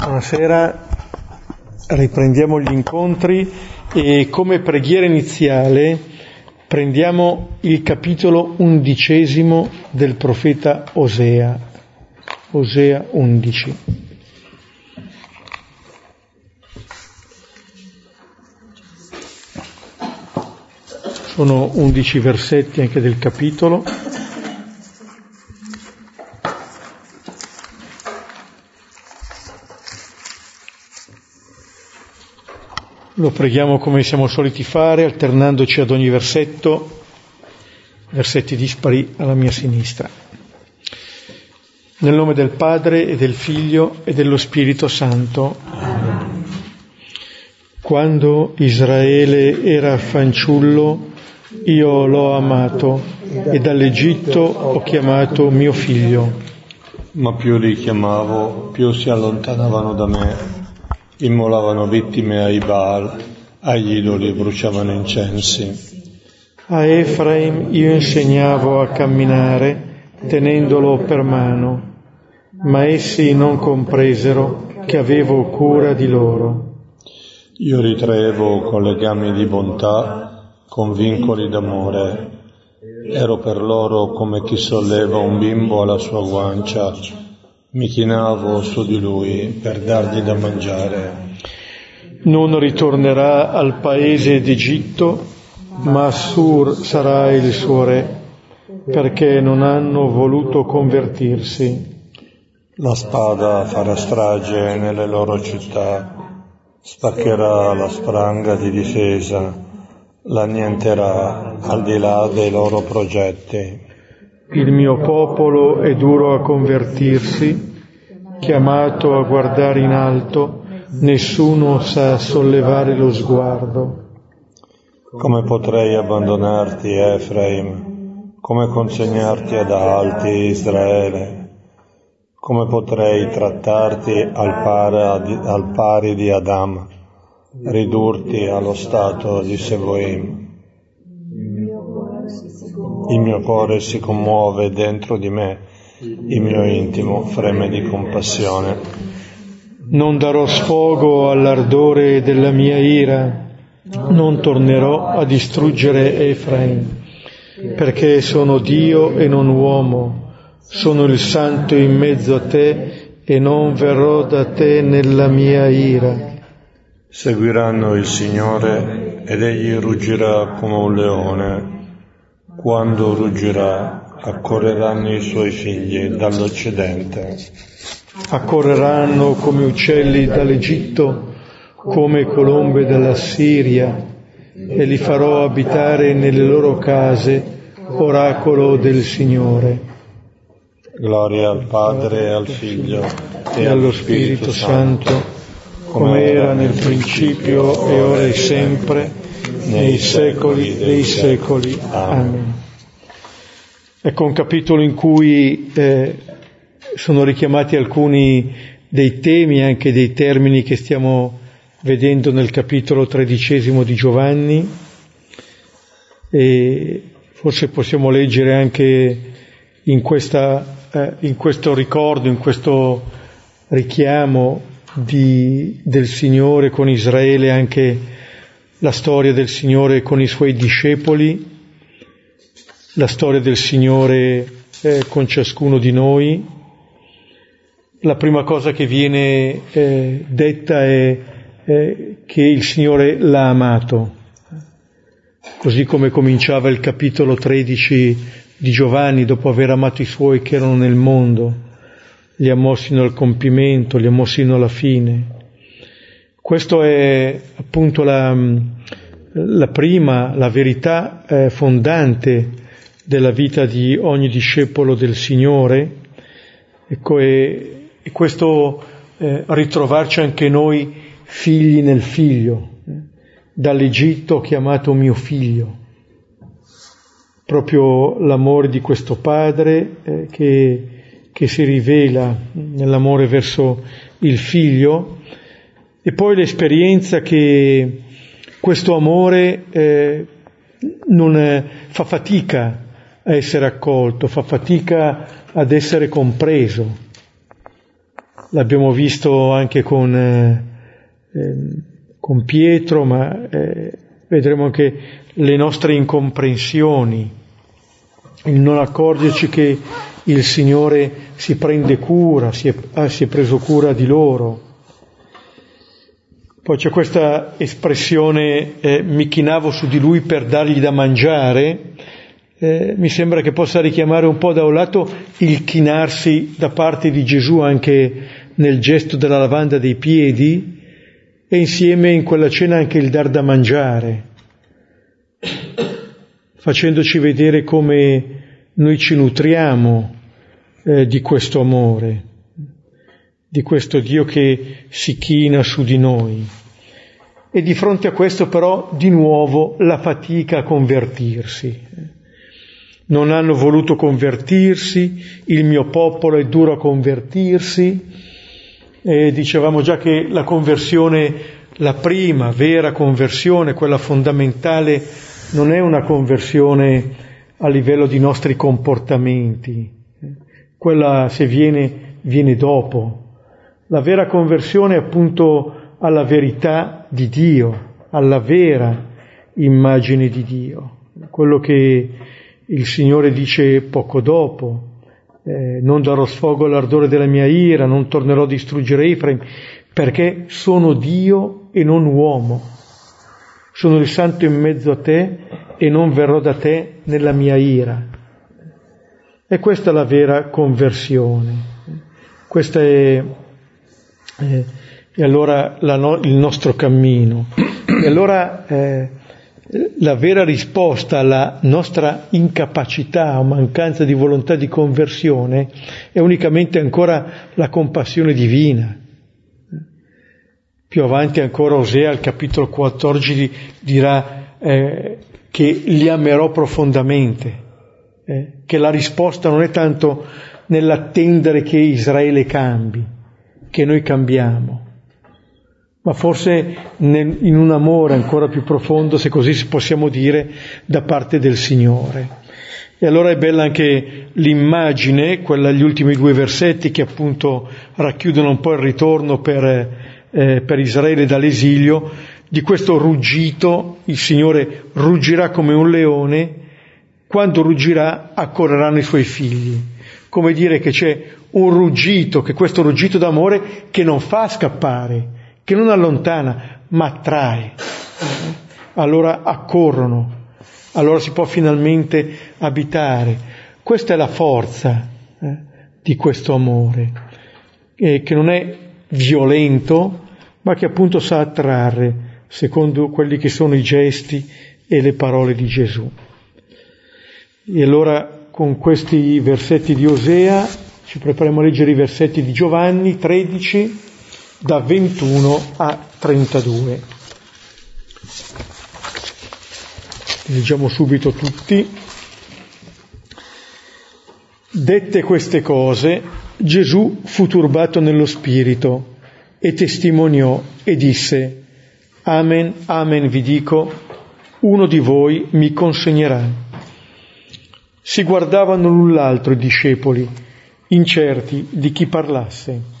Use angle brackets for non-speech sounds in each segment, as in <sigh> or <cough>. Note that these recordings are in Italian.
Buonasera, riprendiamo gli incontri e come preghiera iniziale prendiamo il capitolo undicesimo del profeta Osea, Osea 11. Sono undici versetti anche del capitolo. Lo preghiamo come siamo soliti fare, alternandoci ad ogni versetto, versetti dispari alla mia sinistra. Nel nome del Padre e del Figlio e dello Spirito Santo. Quando Israele era fanciullo, io l'ho amato e dall'Egitto ho chiamato mio figlio. Ma più li chiamavo, più si allontanavano da me immolavano vittime ai Baal, agli idoli bruciavano incensi. A Efraim io insegnavo a camminare tenendolo per mano, ma essi non compresero che avevo cura di loro. Io ritraevo con legami di bontà, con vincoli d'amore. Ero per loro come chi solleva un bimbo alla sua guancia mi chinavo su di lui per dargli da mangiare. Non ritornerà al paese d'Egitto, ma Assur sarà il suo re, perché non hanno voluto convertirsi. La spada farà strage nelle loro città, spaccherà la spranga di difesa, l'annienterà al di là dei loro progetti. Il mio popolo è duro a convertirsi, chiamato a guardare in alto, nessuno sa sollevare lo sguardo. Come potrei abbandonarti, Efraim? Come consegnarti ad alti, Israele? Come potrei trattarti al, pari, al pari di Adam, ridurti allo stato di Seboim? Il mio cuore si commuove dentro di me, il mio intimo freme di compassione. Non darò sfogo all'ardore della mia ira, non tornerò a distruggere Efraim, perché sono Dio e non uomo, sono il Santo in mezzo a te e non verrò da te nella mia ira. Seguiranno il Signore ed egli ruggirà come un leone quando ruggirà, accorreranno i suoi figli dall'Occidente. Accorreranno come uccelli dall'Egitto, come colombe dalla Siria, e li farò abitare nelle loro case, oracolo del Signore. Gloria al Padre e al Figlio e allo Spirito Santo, come era nel principio e ora e sempre, nei secoli dei secoli. Amen. Ecco un capitolo in cui eh, sono richiamati alcuni dei temi anche dei termini che stiamo vedendo nel capitolo tredicesimo di Giovanni e forse possiamo leggere anche in, questa, eh, in questo ricordo, in questo richiamo di, del Signore con Israele anche la storia del Signore con i suoi discepoli, la storia del Signore eh, con ciascuno di noi. La prima cosa che viene eh, detta è eh, che il Signore l'ha amato, così come cominciava il capitolo 13 di Giovanni dopo aver amato i suoi che erano nel mondo, li ha mossi al compimento, li ha mossi alla fine. Questo è appunto la, la prima, la verità eh, fondante della vita di ogni discepolo del Signore. Ecco, e, e questo eh, ritrovarci anche noi figli nel figlio, eh, dall'Egitto chiamato mio figlio. Proprio l'amore di questo padre eh, che, che si rivela nell'amore verso il figlio e poi l'esperienza che questo amore eh, non è, fa fatica a essere accolto, fa fatica ad essere compreso. l'abbiamo visto anche con, eh, ehm, con Pietro, ma eh, vedremo anche le nostre incomprensioni, il non accorgerci che il Signore si prende cura, si è, ah, si è preso cura di loro. Poi c'è questa espressione eh, mi chinavo su di lui per dargli da mangiare, eh, mi sembra che possa richiamare un po' da un lato il chinarsi da parte di Gesù anche nel gesto della lavanda dei piedi e insieme in quella cena anche il dar da mangiare, facendoci vedere come noi ci nutriamo eh, di questo amore, di questo Dio che si china su di noi. E di fronte a questo però di nuovo la fatica a convertirsi. Non hanno voluto convertirsi, il mio popolo è duro a convertirsi. E dicevamo già che la conversione, la prima vera conversione, quella fondamentale, non è una conversione a livello di nostri comportamenti, quella se viene, viene dopo. La vera conversione è appunto alla verità di Dio, alla vera immagine di Dio, quello che il Signore dice poco dopo, eh, non darò sfogo all'ardore della mia ira, non tornerò a distruggere Efraim, perché sono Dio e non uomo. Sono il santo in mezzo a te e non verrò da te nella mia ira. E questa è la vera conversione. Questo è, è, è allora no, il nostro cammino. E allora eh, la vera risposta alla nostra incapacità o mancanza di volontà di conversione è unicamente ancora la compassione divina. Più avanti ancora Osea al capitolo 14 dirà eh, che li amerò profondamente eh, che la risposta non è tanto nell'attendere che Israele cambi, che noi cambiamo, ma forse nel, in un amore ancora più profondo, se così possiamo dire, da parte del Signore. E allora è bella anche l'immagine, quella degli ultimi due versetti che appunto racchiudono un po' il ritorno per, eh, per Israele dall'esilio, di questo ruggito, il Signore ruggirà come un leone quando ruggirà accorreranno i suoi figli. Come dire che c'è un ruggito, che questo ruggito d'amore che non fa scappare, che non allontana, ma attrae. Allora accorrono, allora si può finalmente abitare. Questa è la forza eh, di questo amore, eh, che non è violento, ma che appunto sa attrarre, secondo quelli che sono i gesti e le parole di Gesù. E allora con questi versetti di Osea ci prepariamo a leggere i versetti di Giovanni 13 da 21 a 32. Leggiamo subito tutti. Dette queste cose, Gesù fu turbato nello spirito e testimoniò e disse, Amen, amen vi dico, uno di voi mi consegnerà si guardavano l'un l'altro i discepoli, incerti di chi parlasse.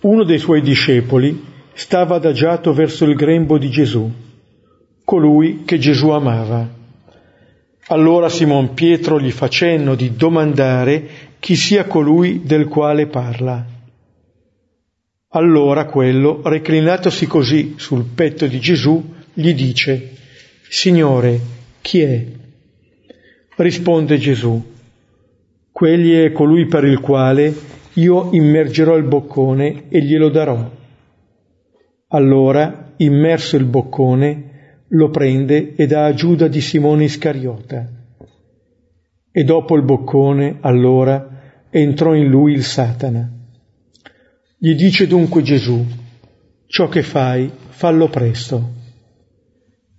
Uno dei suoi discepoli stava adagiato verso il grembo di Gesù, colui che Gesù amava. Allora Simon Pietro gli fa cenno di domandare chi sia colui del quale parla. Allora quello, reclinatosi così sul petto di Gesù, gli dice, Signore, chi è? Risponde Gesù, Quegli è colui per il quale io immergerò il boccone e glielo darò. Allora, immerso il boccone, lo prende e dà a Giuda di Simone Iscariota. E dopo il boccone, allora, entrò in lui il Satana. Gli dice dunque Gesù, ciò che fai, fallo presto.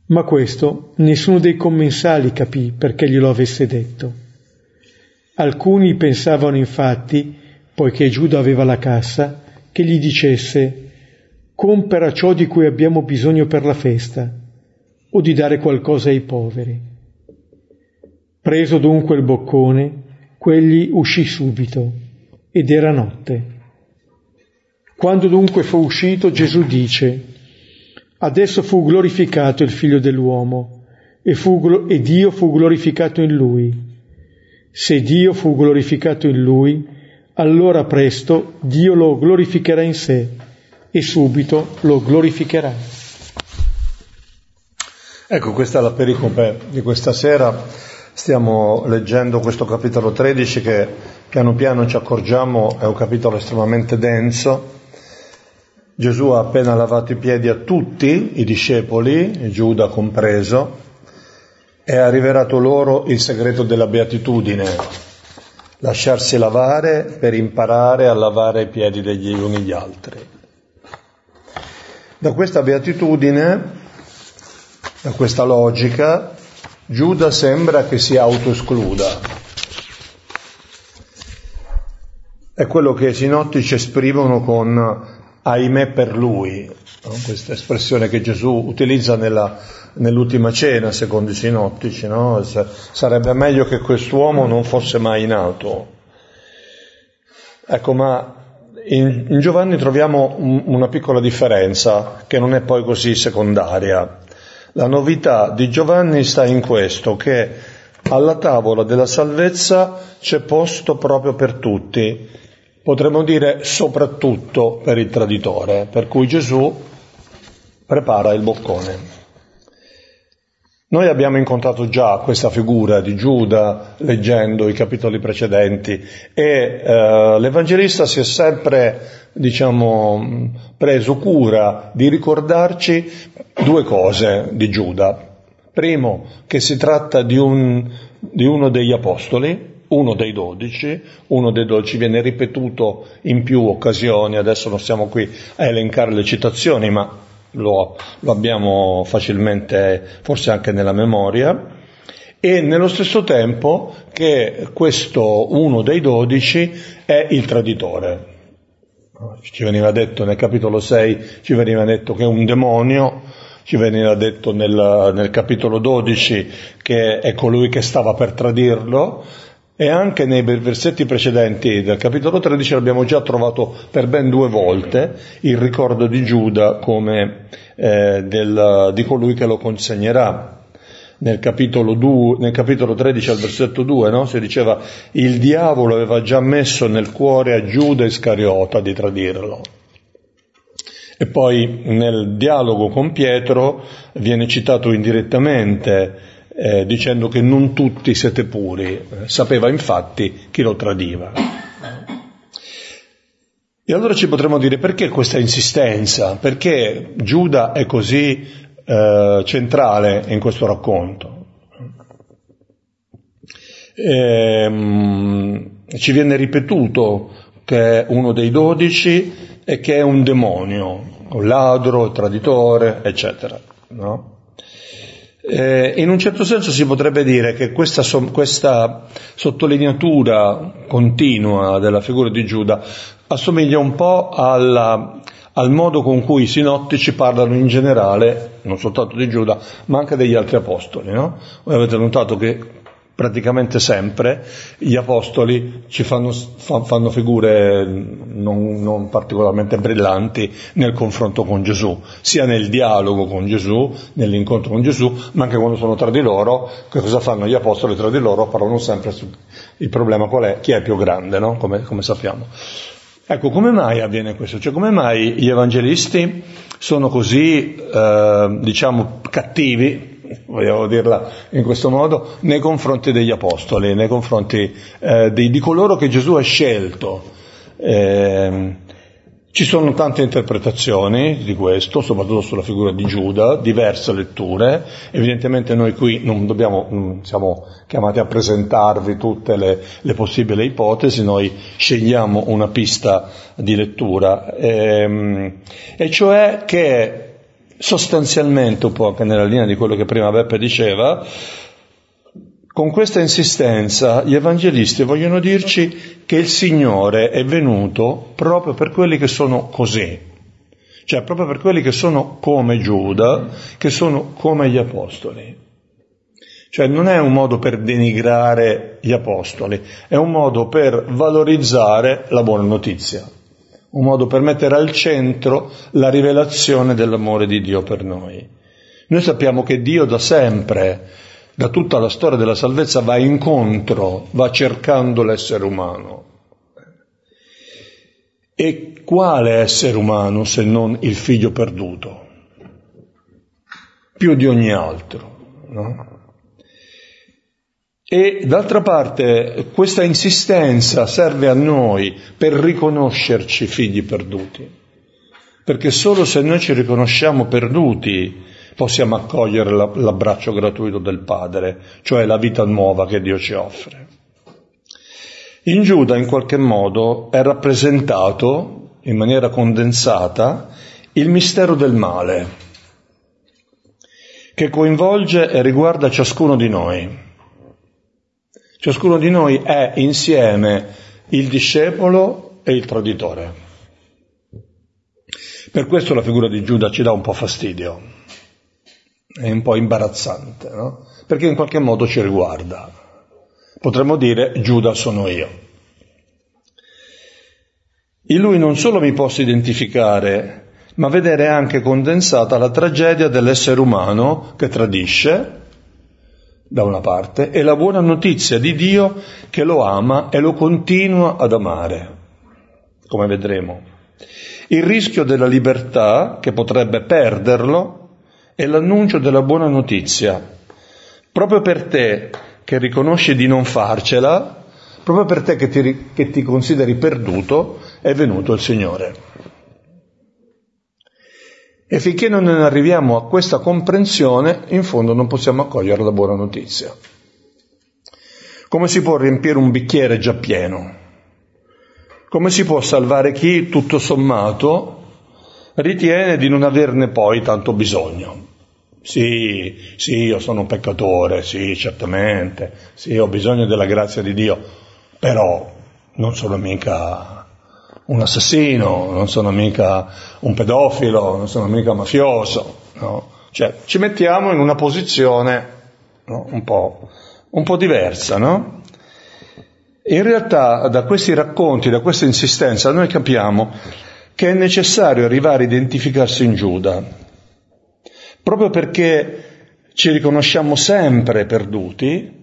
Ma questo nessuno dei commensali capì perché glielo avesse detto. Alcuni pensavano infatti, poiché Giuda aveva la cassa, che gli dicesse compera ciò di cui abbiamo bisogno per la festa, o di dare qualcosa ai poveri. Preso dunque il boccone, quegli uscì subito, ed era notte. Quando dunque fu uscito, Gesù dice, Adesso fu glorificato il figlio dell'uomo e, fu, e Dio fu glorificato in lui. Se Dio fu glorificato in lui, allora presto Dio lo glorificherà in sé e subito lo glorificherà. Ecco, questa è la pericope di questa sera. Stiamo leggendo questo capitolo 13 che piano piano ci accorgiamo è un capitolo estremamente denso. Gesù ha appena lavato i piedi a tutti i discepoli, Giuda compreso, e ha rivelato loro il segreto della beatitudine, lasciarsi lavare per imparare a lavare i piedi degli uni gli altri. Da questa beatitudine, da questa logica, Giuda sembra che si autoescluda. È quello che i sinottici esprimono con ahimè per lui, no? questa espressione che Gesù utilizza nella, nell'ultima cena, secondo i sinottici, no? sarebbe meglio che quest'uomo non fosse mai nato. Ecco, ma in, in Giovanni troviamo un, una piccola differenza che non è poi così secondaria. La novità di Giovanni sta in questo, che alla tavola della salvezza c'è posto proprio per tutti, potremmo dire soprattutto per il traditore, per cui Gesù prepara il boccone. Noi abbiamo incontrato già questa figura di Giuda leggendo i capitoli precedenti e eh, l'Evangelista si è sempre, diciamo, preso cura di ricordarci due cose di Giuda. Primo, che si tratta di, un, di uno degli apostoli, uno dei dodici, uno dei dodici viene ripetuto in più occasioni, adesso non stiamo qui a elencare le citazioni, ma lo, lo abbiamo facilmente, forse anche nella memoria, e nello stesso tempo che questo uno dei dodici è il traditore. Ci veniva detto nel capitolo 6, ci veniva detto che è un demonio, ci veniva detto nel, nel capitolo 12 che è colui che stava per tradirlo, e anche nei versetti precedenti del capitolo 13 abbiamo già trovato per ben due volte il ricordo di Giuda come eh, del, di colui che lo consegnerà. Nel capitolo, 2, nel capitolo 13 al versetto 2 no? si diceva il diavolo aveva già messo nel cuore a Giuda Iscariota di tradirlo. E poi nel dialogo con Pietro viene citato indirettamente eh, dicendo che non tutti siete puri, sapeva infatti chi lo tradiva. E allora ci potremmo dire perché questa insistenza, perché Giuda è così eh, centrale in questo racconto. E, um, ci viene ripetuto che è uno dei dodici e che è un demonio, un ladro, un traditore, eccetera. No? Eh, in un certo senso si potrebbe dire che questa, questa, sottolineatura continua della figura di Giuda assomiglia un po' alla, al modo con cui i sinottici parlano in generale, non soltanto di Giuda, ma anche degli altri apostoli. No? Voi avete notato che praticamente sempre gli apostoli ci fanno, fanno figure non, non, particolarmente brillanti nel confronto con Gesù, sia nel dialogo con Gesù, nell'incontro con Gesù, ma anche quando sono tra di loro, che cosa fanno gli apostoli tra di loro? Parlano sempre sul problema qual è, chi è più grande, no? come, come sappiamo. Ecco, come mai avviene questo? Cioè, come mai gli evangelisti sono così, eh, diciamo, cattivi vogliamo dirla in questo modo, nei confronti degli apostoli, nei confronti eh, di, di, coloro che Gesù ha scelto. Eh, ci sono tante interpretazioni di questo, soprattutto sulla figura di Giuda, diverse letture. Evidentemente noi qui non dobbiamo, non siamo chiamati a presentarvi tutte le, le, possibili ipotesi, noi scegliamo una pista di lettura, ehm, e cioè che sostanzialmente un po' anche nella linea di quello che prima Beppe diceva, con questa insistenza gli evangelisti vogliono dirci che il Signore è venuto proprio per quelli che sono così, cioè proprio per quelli che sono come Giuda, che sono come gli apostoli. Cioè non è un modo per denigrare gli apostoli, è un modo per valorizzare la buona notizia. Un modo per mettere al centro la rivelazione dell'amore di Dio per noi. Noi sappiamo che Dio da sempre, da tutta la storia della salvezza, va incontro, va cercando l'essere umano. E quale essere umano se non il figlio perduto? Più di ogni altro, no? E d'altra parte questa insistenza serve a noi per riconoscerci figli perduti, perché solo se noi ci riconosciamo perduti possiamo accogliere l'abbraccio gratuito del Padre, cioè la vita nuova che Dio ci offre. In Giuda in qualche modo è rappresentato in maniera condensata il mistero del male, che coinvolge e riguarda ciascuno di noi Ciascuno di noi è insieme il discepolo e il traditore. Per questo la figura di Giuda ci dà un po' fastidio, è un po' imbarazzante, no? Perché in qualche modo ci riguarda. Potremmo dire Giuda sono io. In lui non solo mi posso identificare, ma vedere anche condensata la tragedia dell'essere umano che tradisce, da una parte, e la buona notizia di Dio che lo ama e lo continua ad amare, come vedremo. Il rischio della libertà, che potrebbe perderlo, è l'annuncio della buona notizia. Proprio per te che riconosci di non farcela, proprio per te che ti, che ti consideri perduto, è venuto il Signore. E finché non arriviamo a questa comprensione, in fondo non possiamo accogliere la buona notizia. Come si può riempire un bicchiere già pieno? Come si può salvare chi, tutto sommato, ritiene di non averne poi tanto bisogno? Sì, sì, io sono un peccatore, sì, certamente, sì, ho bisogno della grazia di Dio, però non sono mica un assassino, non sono mica un pedofilo, non sono mica mafioso, no? Cioè, ci mettiamo in una posizione no? un, po', un po' diversa, no? In realtà da questi racconti, da questa insistenza, noi capiamo che è necessario arrivare a identificarsi in Giuda, proprio perché ci riconosciamo sempre perduti,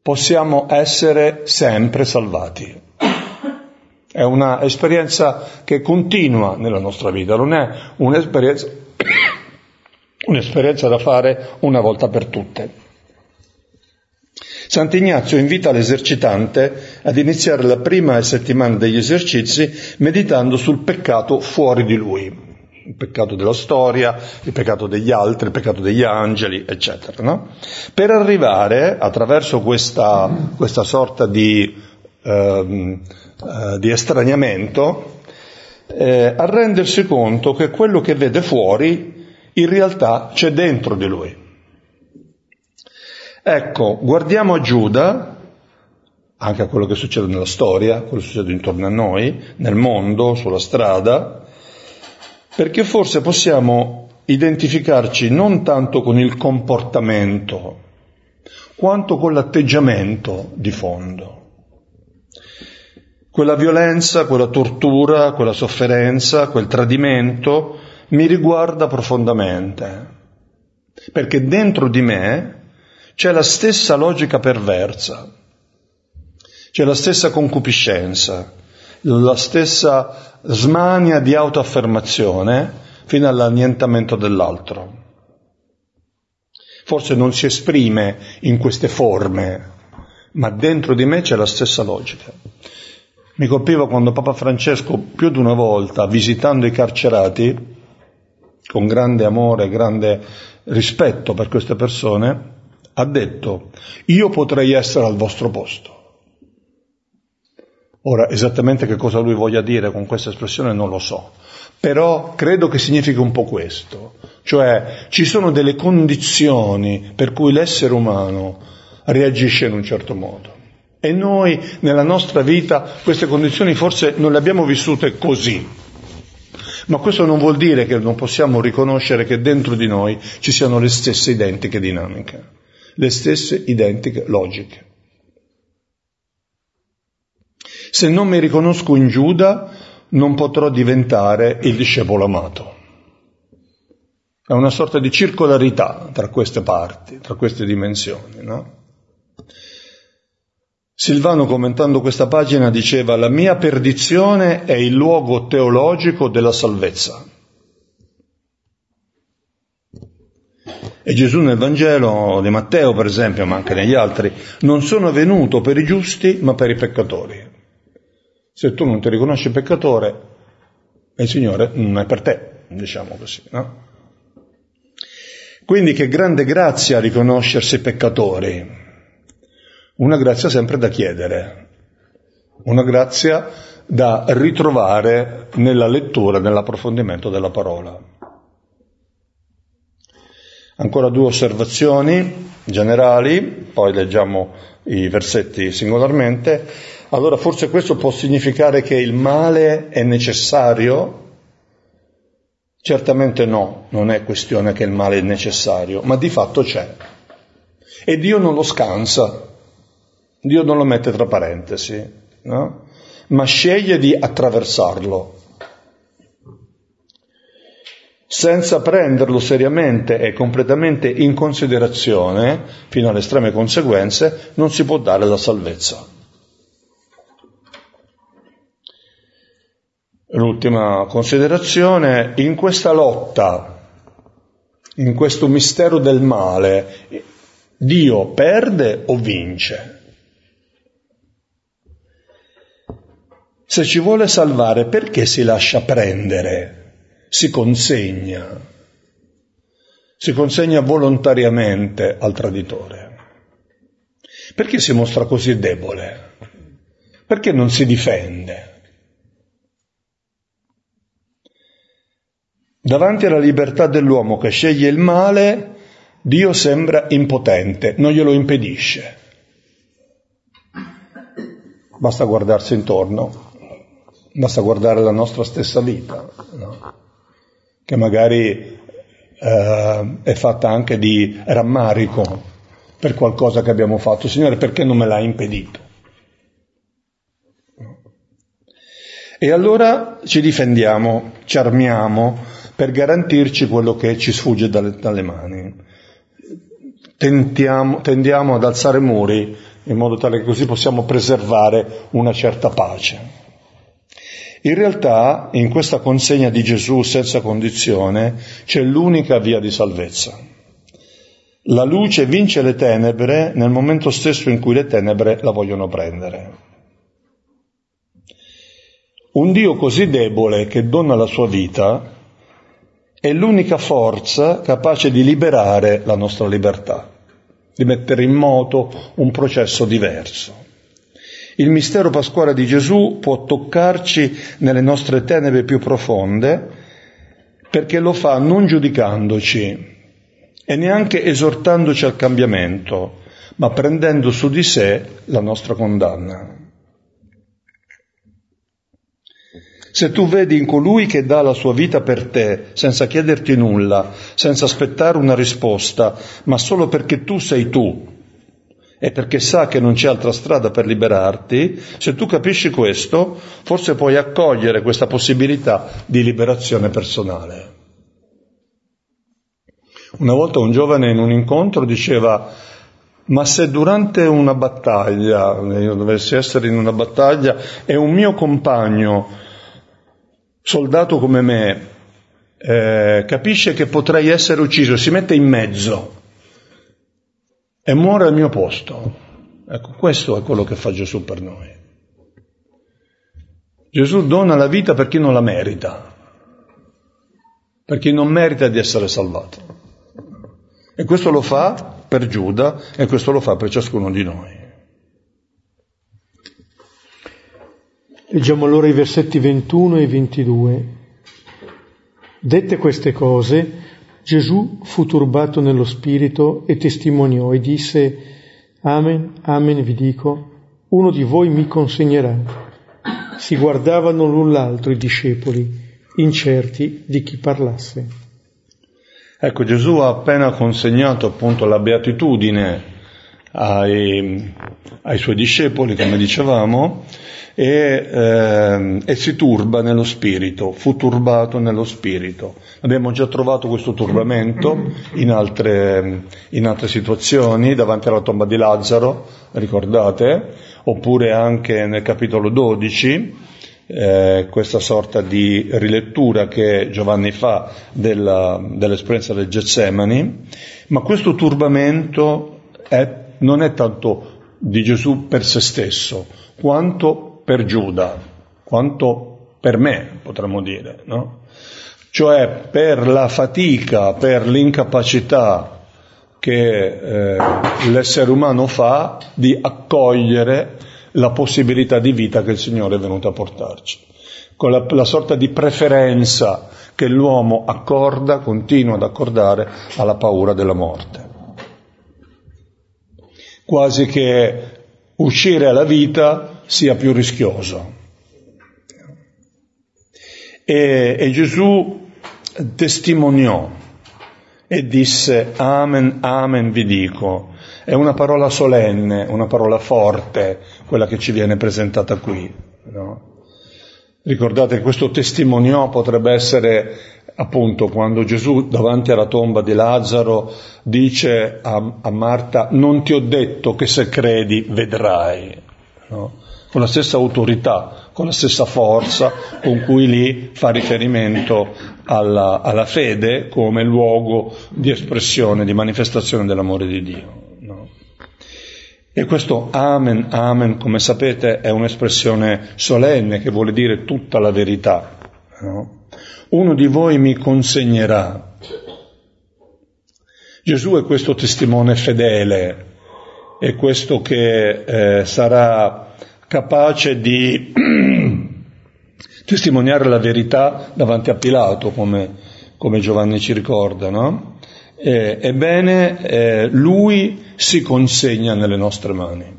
possiamo essere sempre salvati. È un'esperienza che continua nella nostra vita, non è un'esperienza, <coughs> un'esperienza da fare una volta per tutte. Sant'Ignazio invita l'esercitante ad iniziare la prima settimana degli esercizi meditando sul peccato fuori di lui, il peccato della storia, il peccato degli altri, il peccato degli angeli, eccetera. No? Per arrivare, attraverso questa, questa sorta di ehm, eh, di estraniamento, eh, a rendersi conto che quello che vede fuori in realtà c'è dentro di lui. Ecco, guardiamo a Giuda, anche a quello che succede nella storia, quello che succede intorno a noi, nel mondo, sulla strada, perché forse possiamo identificarci non tanto con il comportamento, quanto con l'atteggiamento di fondo. Quella violenza, quella tortura, quella sofferenza, quel tradimento mi riguarda profondamente, perché dentro di me c'è la stessa logica perversa, c'è la stessa concupiscenza, la stessa smania di autoaffermazione fino all'annientamento dell'altro. Forse non si esprime in queste forme, ma dentro di me c'è la stessa logica. Mi colpiva quando Papa Francesco più di una volta, visitando i carcerati, con grande amore, grande rispetto per queste persone, ha detto, io potrei essere al vostro posto. Ora, esattamente che cosa lui voglia dire con questa espressione non lo so, però credo che significhi un po' questo, cioè ci sono delle condizioni per cui l'essere umano reagisce in un certo modo. E noi nella nostra vita queste condizioni forse non le abbiamo vissute così. Ma questo non vuol dire che non possiamo riconoscere che dentro di noi ci siano le stesse identiche dinamiche, le stesse identiche logiche. Se non mi riconosco in Giuda, non potrò diventare il discepolo amato. È una sorta di circolarità tra queste parti, tra queste dimensioni. No? Silvano commentando questa pagina diceva la mia perdizione è il luogo teologico della salvezza. E Gesù nel Vangelo di Matteo, per esempio, ma anche negli altri, non sono venuto per i giusti, ma per i peccatori. Se tu non ti riconosci peccatore, il Signore non è per te, diciamo così, no? Quindi che grande grazia riconoscersi peccatori, una grazia sempre da chiedere, una grazia da ritrovare nella lettura, nell'approfondimento della parola. Ancora due osservazioni generali, poi leggiamo i versetti singolarmente. Allora forse questo può significare che il male è necessario Certamente no, non è questione che il male è necessario, ma di fatto c'è. E Dio non lo scansa, Dio non lo mette tra parentesi, no? ma sceglie di attraversarlo. Senza prenderlo seriamente e completamente in considerazione, fino alle estreme conseguenze, non si può dare la salvezza. L'ultima considerazione, in questa lotta, in questo mistero del male, Dio perde o vince? Se ci vuole salvare, perché si lascia prendere? Si consegna. Si consegna volontariamente al traditore. Perché si mostra così debole? Perché non si difende? Davanti alla libertà dell'uomo che sceglie il male, Dio sembra impotente, non glielo impedisce. Basta guardarsi intorno, basta guardare la nostra stessa vita, no? che magari eh, è fatta anche di rammarico per qualcosa che abbiamo fatto. Signore, perché non me l'ha impedito? E allora ci difendiamo, ci armiamo, per garantirci quello che ci sfugge dalle, dalle mani. Tentiamo, tendiamo ad alzare muri in modo tale che così possiamo preservare una certa pace. In realtà, in questa consegna di Gesù senza condizione, c'è l'unica via di salvezza. La luce vince le tenebre nel momento stesso in cui le tenebre la vogliono prendere. Un Dio così debole che dona la sua vita è l'unica forza capace di liberare la nostra libertà, di mettere in moto un processo diverso. Il mistero pasquale di Gesù può toccarci nelle nostre tenebre più profonde perché lo fa non giudicandoci e neanche esortandoci al cambiamento, ma prendendo su di sé la nostra condanna. Se tu vedi in colui che dà la sua vita per te, senza chiederti nulla, senza aspettare una risposta, ma solo perché tu sei tu e perché sa che non c'è altra strada per liberarti, se tu capisci questo, forse puoi accogliere questa possibilità di liberazione personale. Una volta un giovane in un incontro diceva ma se durante una battaglia, io dovessi essere in una battaglia, e un mio compagno soldato come me eh, capisce che potrei essere ucciso, si mette in mezzo e muore al mio posto. Ecco, questo è quello che fa Gesù per noi. Gesù dona la vita per chi non la merita, per chi non merita di essere salvato. E questo lo fa per Giuda e questo lo fa per ciascuno di noi. Leggiamo allora i versetti 21 e 22. Dette queste cose, Gesù fu turbato nello spirito e testimoniò e disse, Amen, amen vi dico, uno di voi mi consegnerà. Si guardavano l'un l'altro i discepoli, incerti di chi parlasse. Ecco, Gesù ha appena consegnato appunto la beatitudine ai, ai suoi discepoli, come dicevamo, e, eh, e, si turba nello spirito, fu turbato nello spirito. Abbiamo già trovato questo turbamento in altre, in altre situazioni, davanti alla tomba di Lazzaro, ricordate, oppure anche nel capitolo 12, eh, questa sorta di rilettura che Giovanni fa della, dell'esperienza del Getsemani, ma questo turbamento è, non è tanto di Gesù per se stesso, quanto per Giuda, quanto per me, potremmo dire, no? Cioè per la fatica, per l'incapacità che eh, l'essere umano fa di accogliere la possibilità di vita che il Signore è venuto a portarci. Con la, la sorta di preferenza che l'uomo accorda, continua ad accordare alla paura della morte. Quasi che uscire alla vita sia più rischioso. E, e Gesù testimoniò e disse Amen, Amen vi dico. È una parola solenne, una parola forte, quella che ci viene presentata qui. No? Ricordate che questo testimoniò potrebbe essere appunto quando Gesù davanti alla tomba di Lazzaro dice a, a Marta non ti ho detto che se credi vedrai. No? Con la stessa autorità, con la stessa forza con cui lì fa riferimento alla, alla fede come luogo di espressione, di manifestazione dell'amore di Dio. E questo amen, amen, come sapete, è un'espressione solenne che vuole dire tutta la verità. No? Uno di voi mi consegnerà. Gesù è questo testimone fedele, è questo che eh, sarà capace di <clears throat> testimoniare la verità davanti a Pilato, come, come Giovanni ci ricorda, no? Eh, ebbene, eh, lui si consegna nelle nostre mani.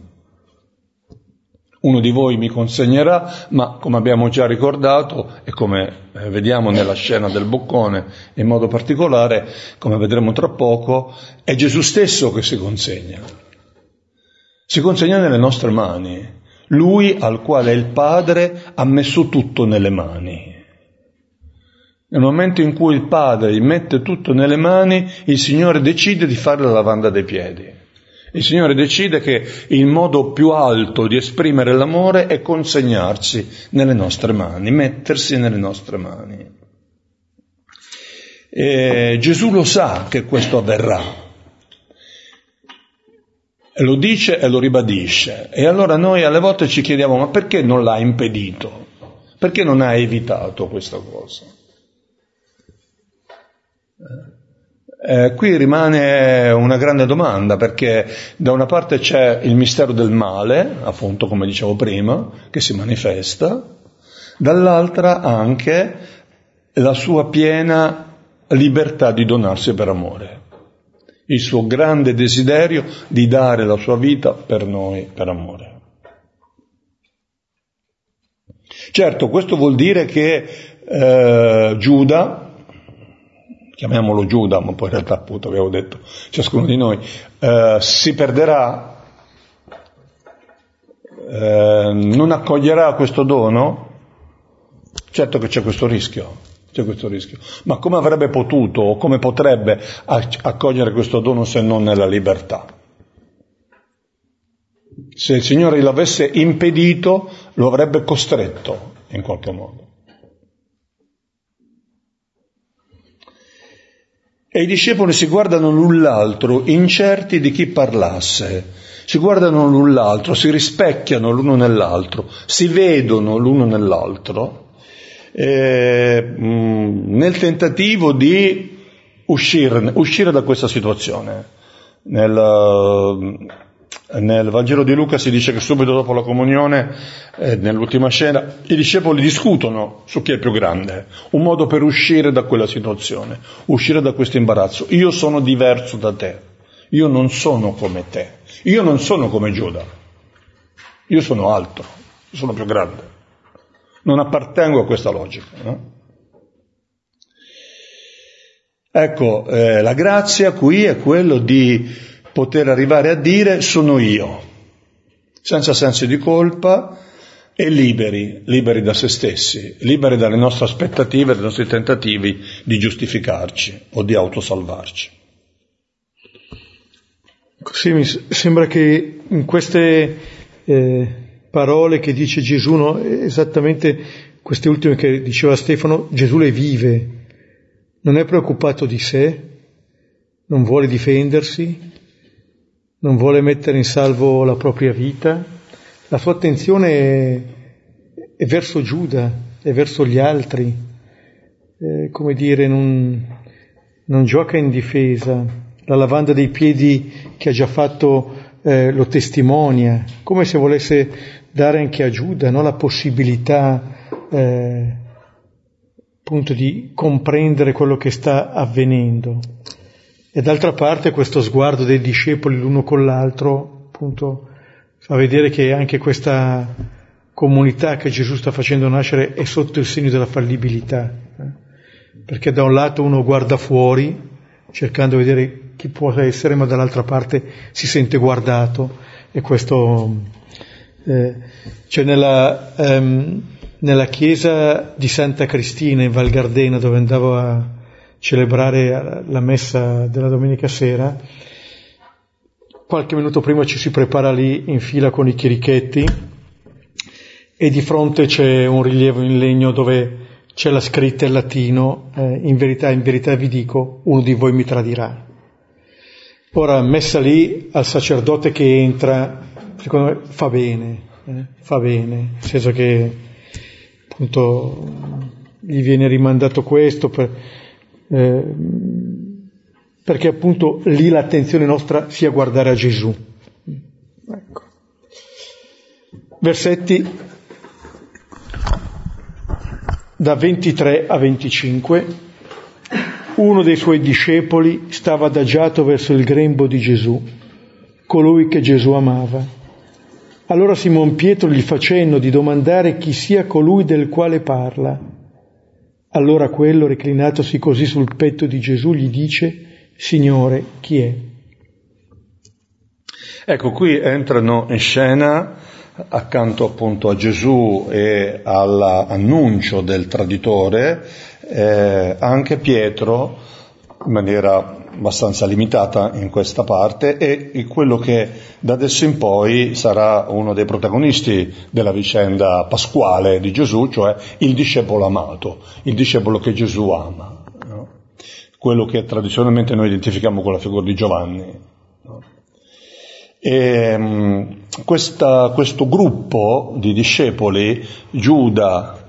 Uno di voi mi consegnerà, ma come abbiamo già ricordato e come eh, vediamo nella scena del boccone in modo particolare, come vedremo tra poco, è Gesù stesso che si consegna. Si consegna nelle nostre mani, lui al quale il Padre ha messo tutto nelle mani. Nel momento in cui il padre mette tutto nelle mani, il Signore decide di fare la lavanda dei piedi. Il Signore decide che il modo più alto di esprimere l'amore è consegnarsi nelle nostre mani, mettersi nelle nostre mani. E Gesù lo sa che questo avverrà. Lo dice e lo ribadisce. E allora noi alle volte ci chiediamo, ma perché non l'ha impedito? Perché non ha evitato questa cosa? Eh, qui rimane una grande domanda perché da una parte c'è il mistero del male, appunto come dicevo prima, che si manifesta, dall'altra anche la sua piena libertà di donarsi per amore, il suo grande desiderio di dare la sua vita per noi, per amore. Certo, questo vuol dire che eh, Giuda, chiamiamolo Giuda, ma poi in realtà appunto avevo detto ciascuno di noi, eh, si perderà, eh, non accoglierà questo dono, certo che c'è questo rischio, c'è questo rischio. Ma come avrebbe potuto o come potrebbe accogliere questo dono se non nella libertà? Se il Signore l'avesse impedito, lo avrebbe costretto in qualche modo. E i discepoli si guardano l'un l'altro, incerti di chi parlasse. Si guardano l'un l'altro, si rispecchiano l'uno nell'altro, si vedono l'uno nell'altro, eh, nel tentativo di uscire, uscire da questa situazione. Nel, nel Vangelo di Luca si dice che subito dopo la comunione, eh, nell'ultima scena, i discepoli discutono su chi è più grande, un modo per uscire da quella situazione, uscire da questo imbarazzo. Io sono diverso da te, io non sono come te, io non sono come Giuda, io sono altro, sono più grande, non appartengo a questa logica. No? Ecco, eh, la grazia qui è quello di poter arrivare a dire sono io, senza senso di colpa e liberi, liberi da se stessi, liberi dalle nostre aspettative, dai nostri tentativi di giustificarci o di autosalvarci. Sì, mi sembra che in queste eh, parole che dice Gesù, no, esattamente queste ultime che diceva Stefano, Gesù le vive, non è preoccupato di sé, non vuole difendersi, non vuole mettere in salvo la propria vita, la sua attenzione è, è verso Giuda, è verso gli altri, è, come dire, non, non gioca in difesa, la lavanda dei piedi che ha già fatto eh, lo testimonia, come se volesse dare anche a Giuda no? la possibilità eh, appunto di comprendere quello che sta avvenendo. E d'altra parte questo sguardo dei discepoli l'uno con l'altro, appunto, fa vedere che anche questa comunità che Gesù sta facendo nascere è sotto il segno della fallibilità. Eh? Perché da un lato uno guarda fuori, cercando di vedere chi può essere, ma dall'altra parte si sente guardato e questo eh, cioè nella, ehm, nella chiesa di Santa Cristina in Val Gardena dove andavo a celebrare la messa della domenica sera, qualche minuto prima ci si prepara lì in fila con i chierichetti e di fronte c'è un rilievo in legno dove c'è la scritta in latino, eh, in verità, in verità vi dico, uno di voi mi tradirà. Ora, messa lì al sacerdote che entra, secondo me fa bene, eh, fa bene, nel senso che appunto gli viene rimandato questo per, eh, perché appunto lì l'attenzione nostra sia guardare a Gesù. Ecco. Versetti da 23 a 25 uno dei suoi discepoli stava adagiato verso il grembo di Gesù, colui che Gesù amava. Allora Simon Pietro gli fa cenno di domandare chi sia colui del quale parla. Allora quello, reclinatosi così sul petto di Gesù, gli dice, Signore, chi è? Ecco, qui entrano in scena accanto appunto a Gesù e all'annuncio del traditore, eh, anche Pietro in maniera abbastanza limitata in questa parte e quello che da adesso in poi sarà uno dei protagonisti della vicenda pasquale di Gesù, cioè il discepolo amato, il discepolo che Gesù ama, no? quello che tradizionalmente noi identifichiamo con la figura di Giovanni. No? E, um, questa, questo gruppo di discepoli, Giuda,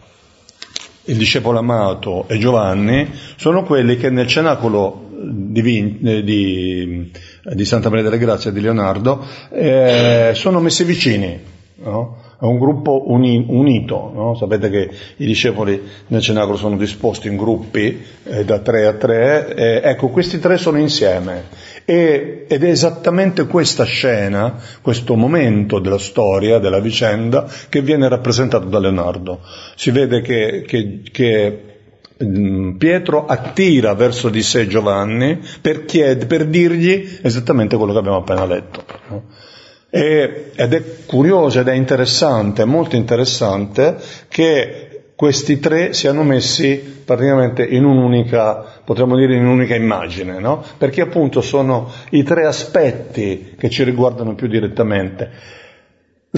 il discepolo amato e Giovanni, sono quelli che nel cenacolo di, di, di Santa Maria delle Grazie di Leonardo eh, sono messi vicini. No? È un gruppo uni, unito, no? sapete che i discepoli nel cenacolo sono disposti in gruppi eh, da tre a tre, eh, ecco questi tre sono insieme e, ed è esattamente questa scena, questo momento della storia, della vicenda, che viene rappresentato da Leonardo. Si vede che, che, che Pietro attira verso di sé Giovanni per, chied- per dirgli esattamente quello che abbiamo appena letto. No? E, ed è curioso ed è interessante, molto interessante, che questi tre siano messi praticamente in un'unica, potremmo dire in un'unica immagine, no? Perché appunto sono i tre aspetti che ci riguardano più direttamente.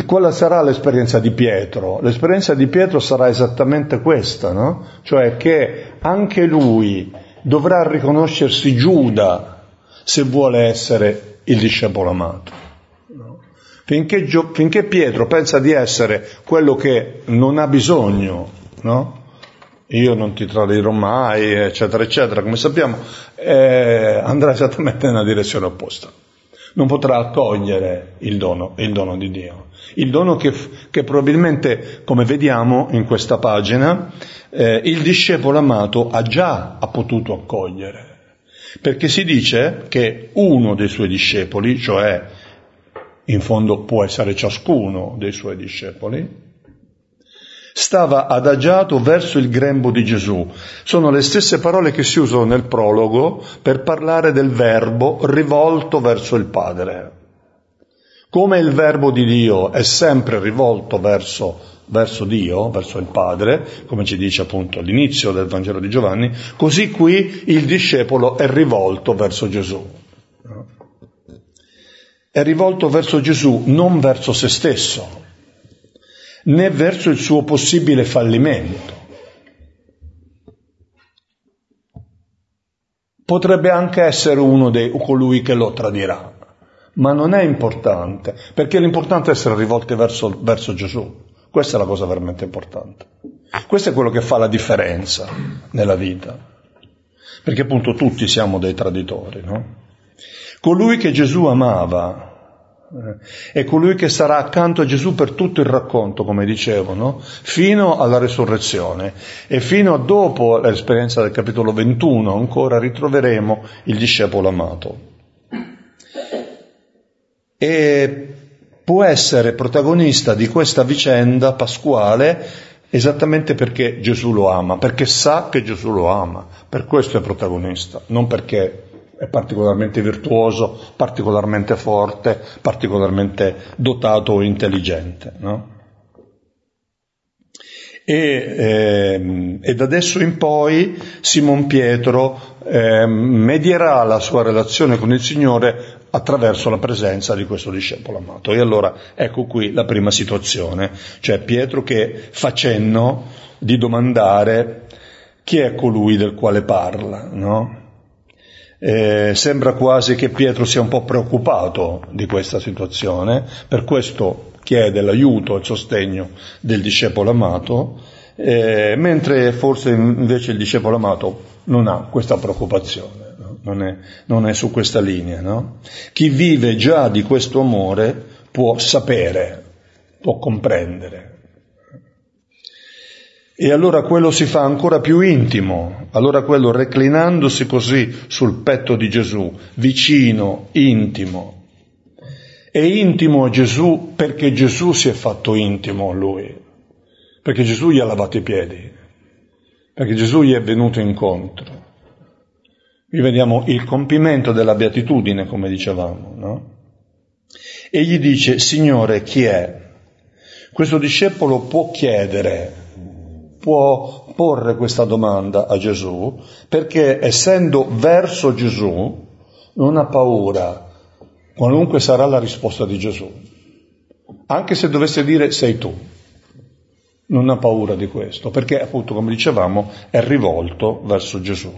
Quale sarà l'esperienza di Pietro? L'esperienza di Pietro sarà esattamente questa, no? Cioè che anche lui dovrà riconoscersi Giuda se vuole essere il discepolo amato. Finché, finché Pietro pensa di essere quello che non ha bisogno no? Io non ti tradirò mai, eccetera, eccetera, come sappiamo, eh, andrà esattamente nella direzione opposta. Non potrà accogliere il dono, il dono di Dio. Il dono che, che probabilmente, come vediamo in questa pagina, eh, il discepolo amato ha già ha potuto accogliere. Perché si dice che uno dei suoi discepoli, cioè in fondo può essere ciascuno dei suoi discepoli, stava adagiato verso il grembo di Gesù. Sono le stesse parole che si usano nel prologo per parlare del verbo rivolto verso il Padre. Come il verbo di Dio è sempre rivolto verso, verso Dio, verso il Padre, come ci dice appunto all'inizio del Vangelo di Giovanni, così qui il discepolo è rivolto verso Gesù. È rivolto verso Gesù, non verso se stesso, né verso il suo possibile fallimento. Potrebbe anche essere uno dei colui che lo tradirà, ma non è importante, perché l'importante è essere rivolti verso, verso Gesù. Questa è la cosa veramente importante. Questo è quello che fa la differenza nella vita. Perché appunto tutti siamo dei traditori, no? Colui che Gesù amava è colui che sarà accanto a Gesù per tutto il racconto, come dicevo, no? fino alla resurrezione e fino a dopo l'esperienza del capitolo 21 ancora ritroveremo il discepolo amato. E può essere protagonista di questa vicenda pasquale esattamente perché Gesù lo ama, perché sa che Gesù lo ama, per questo è protagonista, non perché è particolarmente virtuoso, particolarmente forte, particolarmente dotato o intelligente. No? E, eh, e, da adesso in poi Simon Pietro eh, medierà la sua relazione con il Signore attraverso la presenza di questo discepolo amato. E allora ecco qui la prima situazione, cioè Pietro che fa cenno di domandare chi è colui del quale parla, no? Eh, sembra quasi che Pietro sia un po' preoccupato di questa situazione, per questo chiede l'aiuto e il sostegno del discepolo amato, eh, mentre forse invece il discepolo amato non ha questa preoccupazione, no? non, è, non, è, su questa linea. No? Chi vive già di questo amore può sapere, può comprendere, e allora quello si fa ancora più intimo, allora quello reclinandosi così sul petto di Gesù, vicino, intimo. È intimo a Gesù perché Gesù si è fatto intimo a lui, perché Gesù gli ha lavato i piedi, perché Gesù gli è venuto incontro. Qui vediamo il compimento della beatitudine, come dicevamo, no? E gli dice, Signore, chi è? Questo discepolo può chiedere, può porre questa domanda a Gesù perché essendo verso Gesù non ha paura, qualunque sarà la risposta di Gesù. Anche se dovesse dire sei tu, non ha paura di questo, perché appunto, come dicevamo, è rivolto verso Gesù.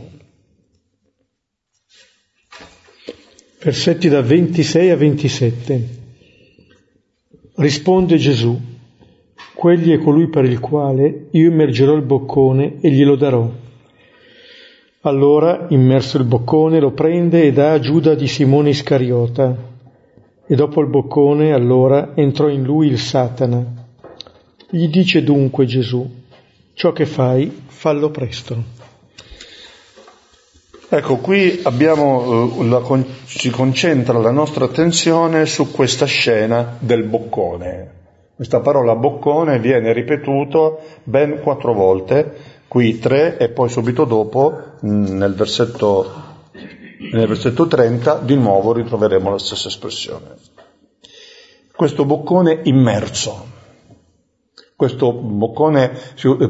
Versetti da 26 a 27. Risponde Gesù. Quegli è colui per il quale io immergerò il boccone e glielo darò. Allora, immerso il boccone, lo prende e dà a Giuda di Simone Iscariota. E dopo il boccone, allora, entrò in lui il Satana. Gli dice dunque Gesù, ciò che fai, fallo presto. Ecco, qui abbiamo, eh, la, si concentra la nostra attenzione su questa scena del boccone. Questa parola boccone viene ripetuto ben quattro volte, qui tre e poi subito dopo nel versetto, nel versetto 30 di nuovo ritroveremo la stessa espressione. Questo boccone immerso, questo boccone,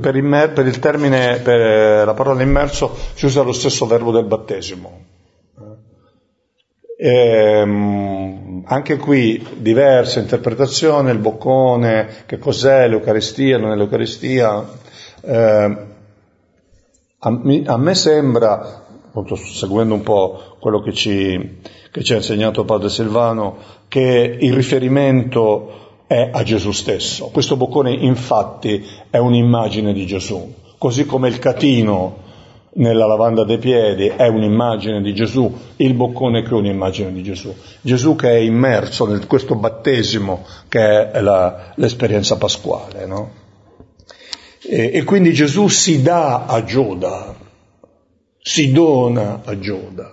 per, immer, per il termine, per la parola immerso, si usa lo stesso verbo del battesimo. Ehm, anche qui diverse interpretazioni, il boccone, che cos'è l'Eucaristia, non è l'Eucaristia. Eh, a, a, me sembra, appunto, seguendo un po' quello che ci, che ci ha insegnato Padre Silvano, che il riferimento è a Gesù stesso. Questo boccone infatti è un'immagine di Gesù, così come il catino nella lavanda dei piedi è un'immagine di Gesù, il boccone che è un'immagine di Gesù. Gesù che è immerso in questo battesimo che è la, l'esperienza pasquale, no? e, e quindi Gesù si dà a Giuda, si dona a Giuda.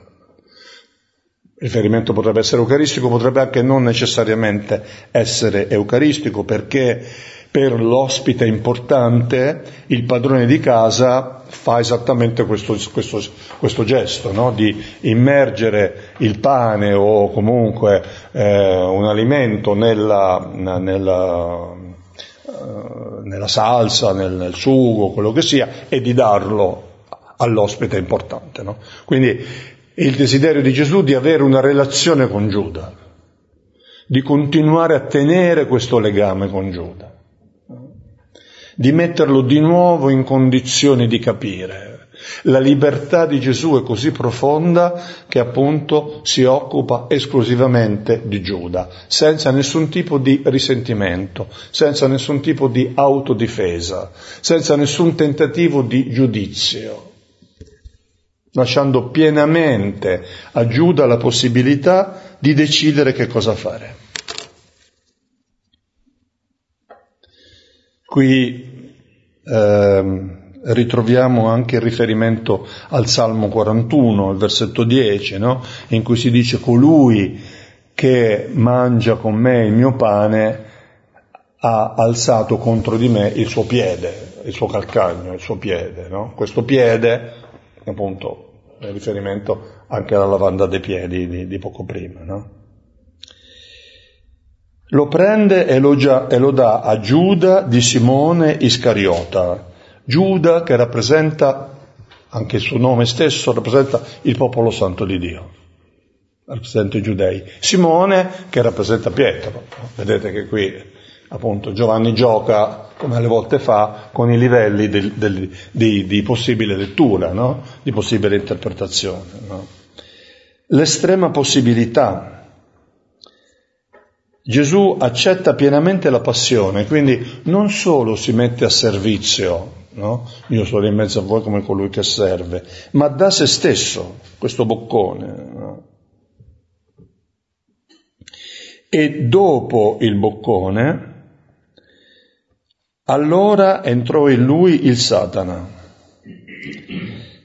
Il riferimento potrebbe essere eucaristico, potrebbe anche non necessariamente essere eucaristico, perché per l'ospite importante, il padrone di casa fa esattamente questo, questo, questo gesto, no? di immergere il pane o comunque eh, un alimento nella, nella, eh, nella salsa, nel, nel, sugo, quello che sia, e di darlo all'ospite importante. No? Quindi il desiderio di Gesù di avere una relazione con Giuda, di continuare a tenere questo legame con Giuda di metterlo di nuovo in condizioni di capire. La libertà di Gesù è così profonda che appunto si occupa esclusivamente di Giuda, senza nessun tipo di risentimento, senza nessun tipo di autodifesa, senza nessun tentativo di giudizio, lasciando pienamente a Giuda la possibilità di decidere che cosa fare. Qui eh, ritroviamo anche il riferimento al Salmo 41, al versetto 10, no? in cui si dice colui che mangia con me il mio pane ha alzato contro di me il suo piede, il suo calcagno, il suo piede. No? Questo piede, appunto, è riferimento anche alla lavanda dei piedi di, di poco prima. No? Lo prende e lo, già, e lo dà a Giuda di Simone Iscariota. Giuda che rappresenta, anche il suo nome stesso, rappresenta il popolo santo di Dio, rappresenta i giudei. Simone che rappresenta Pietro. Vedete che qui appunto Giovanni gioca, come alle volte fa, con i livelli del, del, di, di, possibile lettura, no? di possibile interpretazione. No? L'estrema possibilità Gesù accetta pienamente la passione, quindi non solo si mette a servizio, no? io sono in mezzo a voi come colui che serve, ma dà se stesso, questo boccone. No? E dopo il boccone, allora entrò in lui il Satana.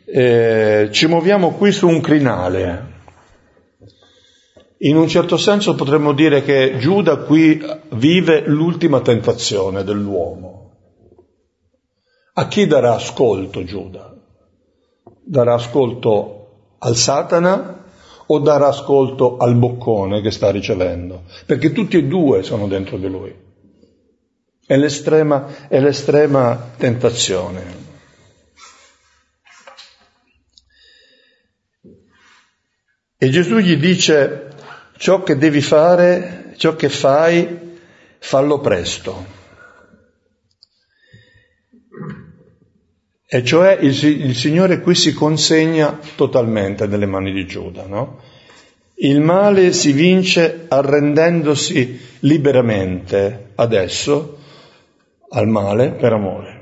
Eh, ci muoviamo qui su un crinale, in un certo senso potremmo dire che Giuda qui vive l'ultima tentazione dell'uomo. A chi darà ascolto Giuda? Darà ascolto al Satana o darà ascolto al boccone che sta ricevendo? Perché tutti e due sono dentro di lui. È l'estrema, è l'estrema tentazione. E Gesù gli dice ciò che devi fare, ciò che fai, fallo presto. E cioè il, il, Signore qui si consegna totalmente nelle mani di Giuda, no? Il male si vince arrendendosi liberamente adesso al male per amore.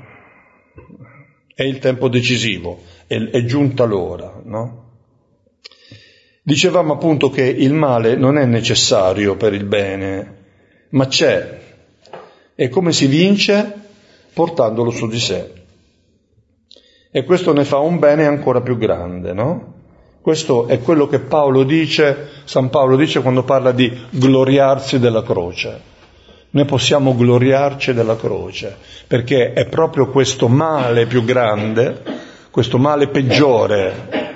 È il tempo decisivo, è, è giunta l'ora, no? Dicevamo appunto che il male non è necessario per il bene, ma c'è. E come si vince? Portandolo su di sé. E questo ne fa un bene ancora più grande, no? Questo è quello che Paolo dice, San Paolo dice quando parla di gloriarsi della croce. Noi possiamo gloriarci della croce, perché è proprio questo male più grande, questo male peggiore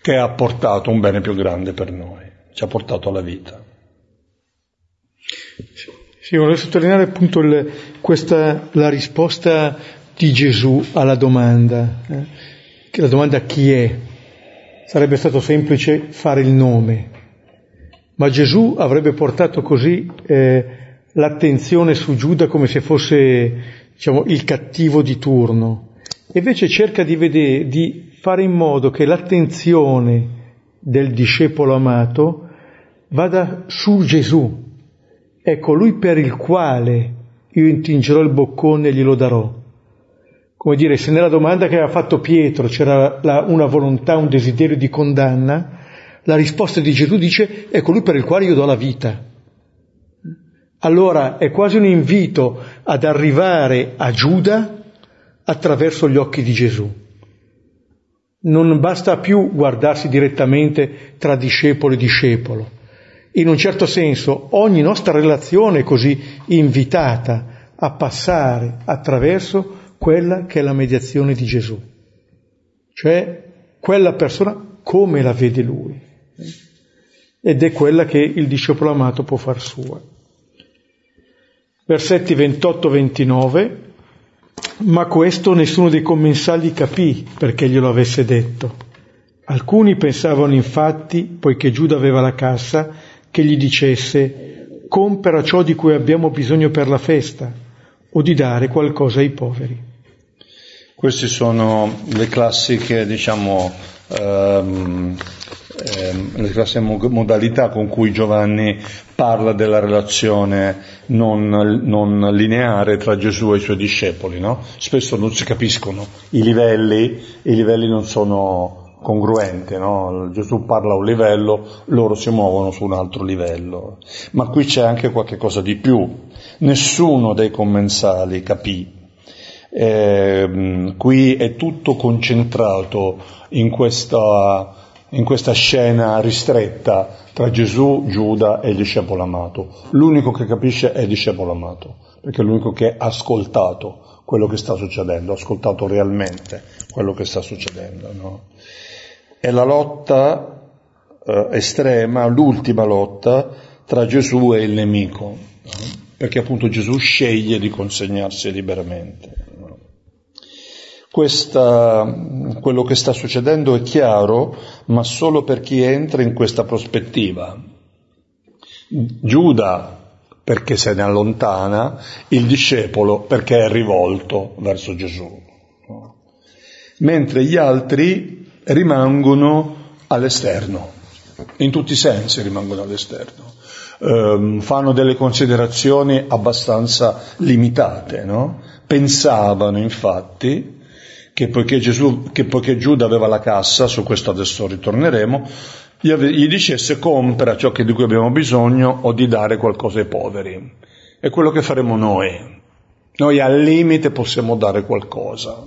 che ha portato un bene più grande per noi, ci ha portato alla vita. Sì, volevo sottolineare appunto il, questa, la risposta di Gesù alla domanda, eh? la domanda chi è? Sarebbe stato semplice fare il nome, ma Gesù avrebbe portato così eh, l'attenzione su Giuda come se fosse diciamo, il cattivo di turno. Invece cerca di, vedere, di fare in modo che l'attenzione del discepolo amato vada su Gesù. È colui per il quale io intingerò il boccone e glielo darò. Come dire, se nella domanda che aveva fatto Pietro c'era la, una volontà, un desiderio di condanna, la risposta di Gesù dice è colui per il quale io do la vita. Allora è quasi un invito ad arrivare a Giuda attraverso gli occhi di Gesù. Non basta più guardarsi direttamente tra discepolo e discepolo. In un certo senso ogni nostra relazione è così invitata a passare attraverso quella che è la mediazione di Gesù, cioè quella persona come la vede lui. Ed è quella che il discepolo amato può far sua. Versetti 28-29, ma questo nessuno dei commensali capì perché glielo avesse detto. Alcuni pensavano infatti, poiché Giuda aveva la cassa, che gli dicesse compra ciò di cui abbiamo bisogno per la festa o di dare qualcosa ai poveri. Queste sono le classiche, diciamo, ehm, ehm, le classiche modalità con cui Giovanni parla della relazione non, non, lineare tra Gesù e i suoi discepoli. No? Spesso non si capiscono i livelli, i livelli non sono congruenti, no? Gesù parla a un livello, loro si muovono su un altro livello. Ma qui c'è anche qualche cosa di più. Nessuno dei commensali capì eh, qui è tutto concentrato in questa, in questa scena ristretta tra Gesù, Giuda e il discepolo amato. L'unico che capisce è il discepolo amato, perché è l'unico che ha ascoltato quello che sta succedendo, ha ascoltato realmente quello che sta succedendo. No? È la lotta eh, estrema, l'ultima lotta tra Gesù e il nemico, no? perché appunto Gesù sceglie di consegnarsi liberamente. Questa, quello che sta succedendo è chiaro, ma solo per chi entra in questa prospettiva. Giuda perché se ne allontana, il discepolo perché è rivolto verso Gesù. Mentre gli altri rimangono all'esterno, in tutti i sensi rimangono all'esterno. Um, fanno delle considerazioni abbastanza limitate, no? Pensavano infatti che poiché, Gesù, che poiché Giuda aveva la cassa, su questo adesso ritorneremo, gli, gli dicesse compra ciò di cui abbiamo bisogno o di dare qualcosa ai poveri. È quello che faremo noi. Noi al limite possiamo dare qualcosa.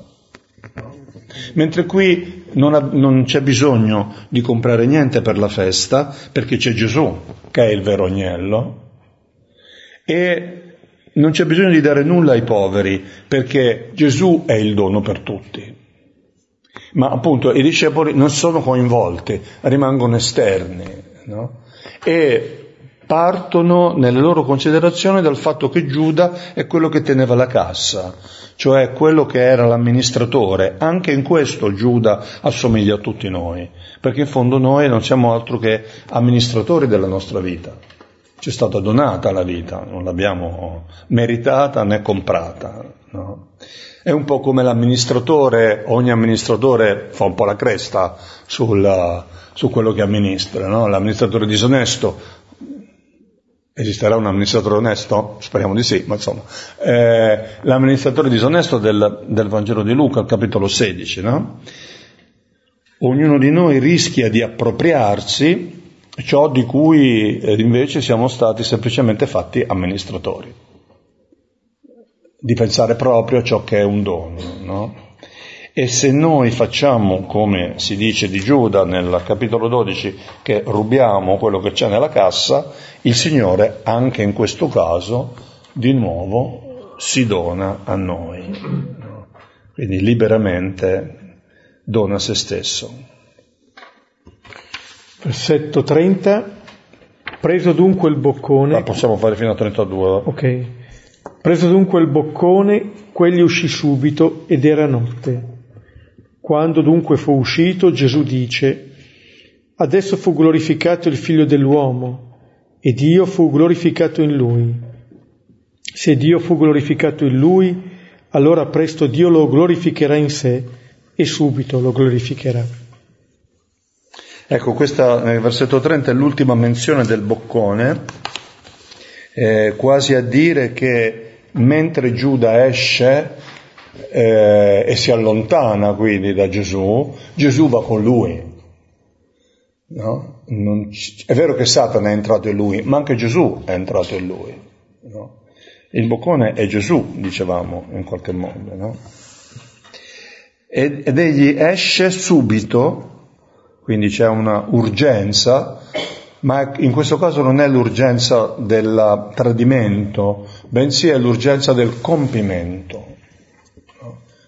Mentre qui non, ha, non, c'è bisogno di comprare niente per la festa, perché c'è Gesù, che è il vero agnello, e non c'è bisogno di dare nulla ai poveri, perché Gesù è il dono per tutti. Ma appunto i discepoli non sono coinvolti, rimangono esterni, no? E partono nelle loro considerazioni dal fatto che Giuda è quello che teneva la cassa, cioè quello che era l'amministratore. Anche in questo Giuda assomiglia a tutti noi, perché in fondo noi non siamo altro che amministratori della nostra vita ci è stata donata la vita, non l'abbiamo meritata né comprata. No? È un po' come l'amministratore, ogni amministratore fa un po' la cresta sul, su quello che amministra, no? l'amministratore disonesto Esisterà un amministratore onesto? Speriamo di sì, ma insomma. Eh, l'amministratore disonesto del, del, Vangelo di Luca, capitolo 16, no? Ognuno di noi rischia di appropriarsi ciò di cui eh, invece siamo stati semplicemente fatti amministratori, di pensare proprio a ciò che è un dono. No? E se noi facciamo, come si dice di Giuda nel capitolo 12, che rubiamo quello che c'è nella cassa, il Signore anche in questo caso di nuovo si dona a noi. Quindi liberamente dona a se stesso. Versetto 30. Preso dunque il boccone. Ma possiamo fare fino a 32. Ok. Preso dunque il boccone, quegli uscì subito ed era notte. Quando dunque fu uscito, Gesù dice, Adesso fu glorificato il figlio dell'uomo, e Dio fu glorificato in lui. Se Dio fu glorificato in lui, allora presto Dio lo glorificherà in sé e subito lo glorificherà. Ecco, questa nel versetto 30 è l'ultima menzione del boccone, eh, quasi a dire che mentre Giuda esce eh, e si allontana quindi da Gesù, Gesù va con lui. No? C- è vero che Satana è entrato in lui, ma anche Gesù è entrato in lui. No? Il boccone è Gesù, dicevamo in qualche modo. No? Ed, ed egli esce subito quindi c'è una urgenza ma in questo caso non è l'urgenza del tradimento, bensì è l'urgenza del compimento.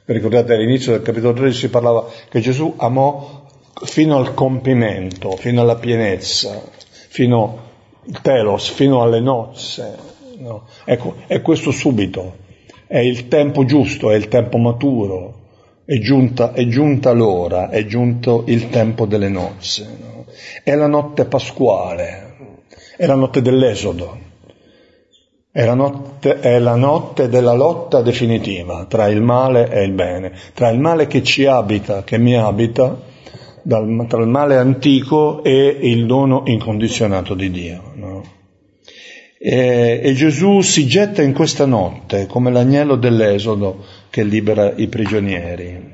Ricordate all'inizio del capitolo 13 si parlava che Gesù amò fino al compimento, fino alla pienezza, fino al telos, fino alle nozze. No? Ecco, è questo subito, è il tempo giusto, è il tempo maturo, è giunta, è giunta l'ora, è giunto il tempo delle nozze. No? È la notte pasquale, è la notte dell'esodo. È la, notte, è la notte della lotta definitiva tra il male e il bene, tra il male che ci abita, che mi abita, dal, tra il male antico e il dono incondizionato di Dio. No? E, e, Gesù si getta in questa notte come l'agnello dell'Esodo che libera i prigionieri.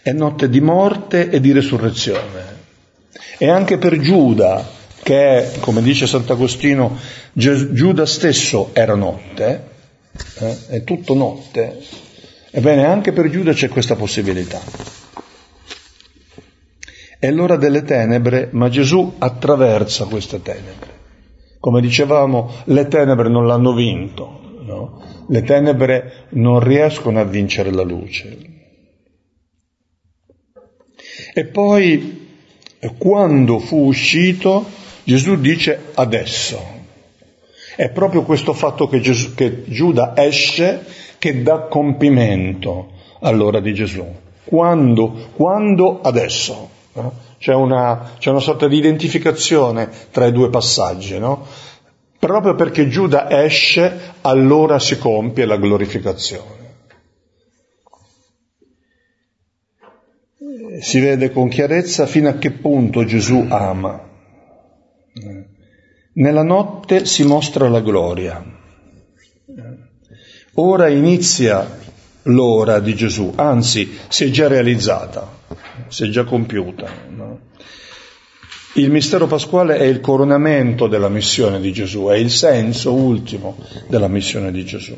È notte di morte e di resurrezione. E anche per Giuda, che è, come dice Sant'Agostino, Giuda stesso era notte, eh, è tutto notte, ebbene anche per Giuda c'è questa possibilità. È l'ora delle tenebre, ma Gesù attraversa queste tenebre. Come dicevamo, le tenebre non l'hanno vinto, no? Le tenebre non riescono a vincere la luce. E poi, quando fu uscito, Gesù dice adesso. È proprio questo fatto che, Gesù, che Giuda esce che dà compimento all'ora di Gesù. Quando? Quando? Adesso. No? C'è, una, c'è, una, sorta di identificazione tra i due passaggi, no? Proprio perché Giuda esce, allora si compie la glorificazione. Si vede con chiarezza fino a che punto Gesù ama. Nella notte si mostra la gloria. Ora inizia l'ora di Gesù, anzi si è già realizzata, si è già compiuta. No? Il mistero pasquale è il coronamento della missione di Gesù, è il senso ultimo della missione di Gesù.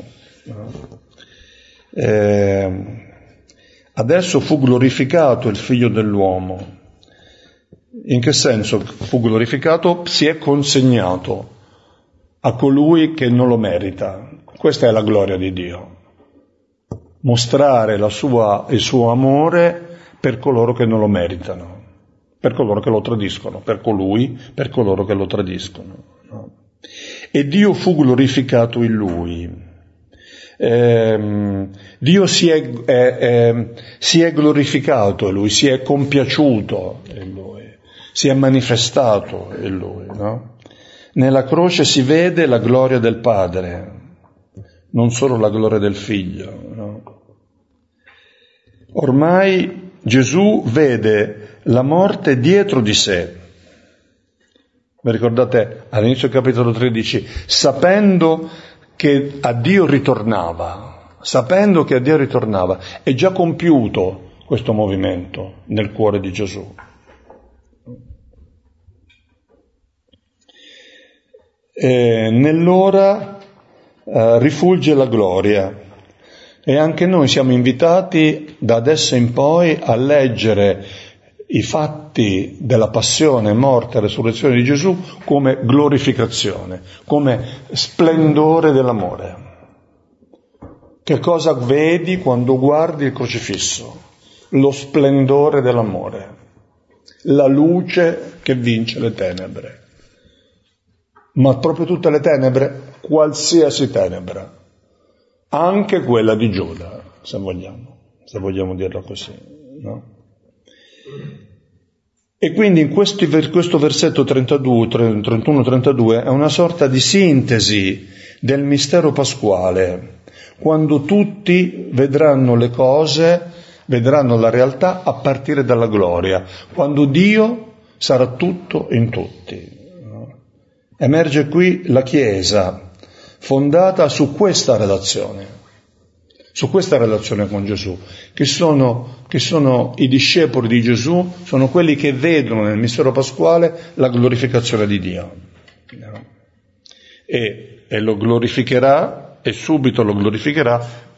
Eh, adesso fu glorificato il figlio dell'uomo in che senso fu glorificato? Si è consegnato a colui che non lo merita. Questa è la gloria di Dio. Mostrare sua, il suo amore per coloro che non lo meritano, per coloro che lo tradiscono, per colui, per coloro che lo tradiscono. No? E Dio fu glorificato in lui. Eh, Dio si è, eh, eh, si è glorificato in lui, si è compiaciuto in lui si è manifestato in lui. No? Nella croce si vede la gloria del Padre, non solo la gloria del Figlio. No? Ormai Gesù vede la morte dietro di sé. Vi ricordate all'inizio del capitolo 13, sapendo che a Dio ritornava, sapendo che a Dio ritornava, è già compiuto questo movimento nel cuore di Gesù. eh, nell'ora eh, rifulge la gloria e anche noi siamo invitati da adesso in poi a leggere i fatti della passione, morte e resurrezione di Gesù come glorificazione, come splendore dell'amore. Che cosa vedi quando guardi il crocifisso? Lo splendore dell'amore, la luce che vince le tenebre ma proprio tutte le tenebre, qualsiasi tenebra, anche quella di Giuda, se vogliamo, se vogliamo dirlo così. No? E quindi in questo, questo versetto 31-32 è una sorta di sintesi del mistero pasquale, quando tutti vedranno le cose, vedranno la realtà a partire dalla gloria, quando Dio sarà tutto in tutti. Emerge qui la Chiesa fondata su questa relazione, su questa relazione con Gesù, che sono, che sono i discepoli di Gesù, sono quelli che vedono nel mistero pasquale la glorificazione di Dio. E, e lo glorificherà, e subito lo glorificherà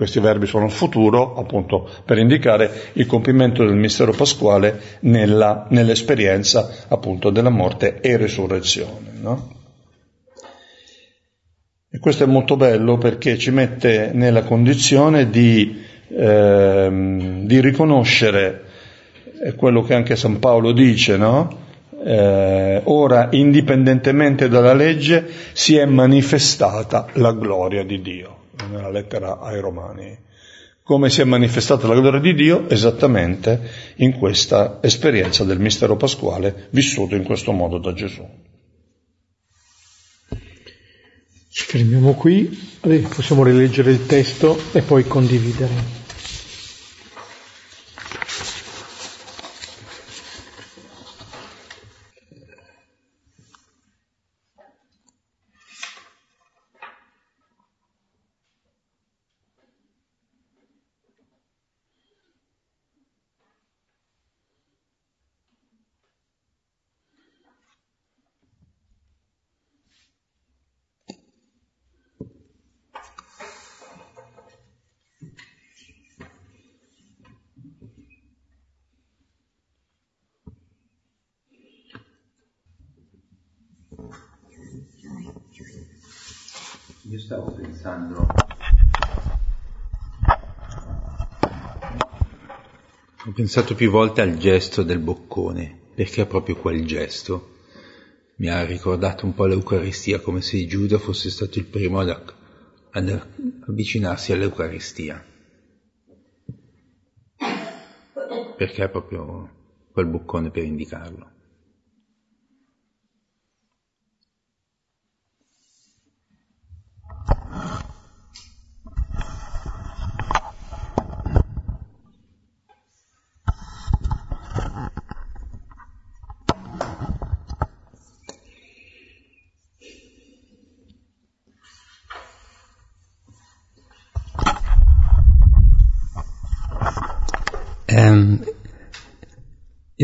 questi verbi sono futuro, appunto, per indicare il compimento del mistero pasquale nella, nell'esperienza, appunto, della morte e resurrezione. No? E questo è molto bello perché ci mette nella condizione di, eh, di riconoscere quello che anche San Paolo dice, no? Eh, ora, indipendentemente dalla legge, si è manifestata la gloria di Dio nella lettera ai Romani. Come si è manifestata la gloria di Dio? Esattamente in questa esperienza del mistero pasquale vissuto in questo modo da Gesù. Ci fermiamo qui, possiamo rileggere il testo e poi condividere. Io stavo pensando... Ho pensato più volte al gesto del boccone, perché proprio quel gesto mi ha ricordato un po' l'Eucaristia, come se Giuda fosse stato il primo ad, ad avvicinarsi all'Eucaristia. Perché proprio quel boccone per indicarlo.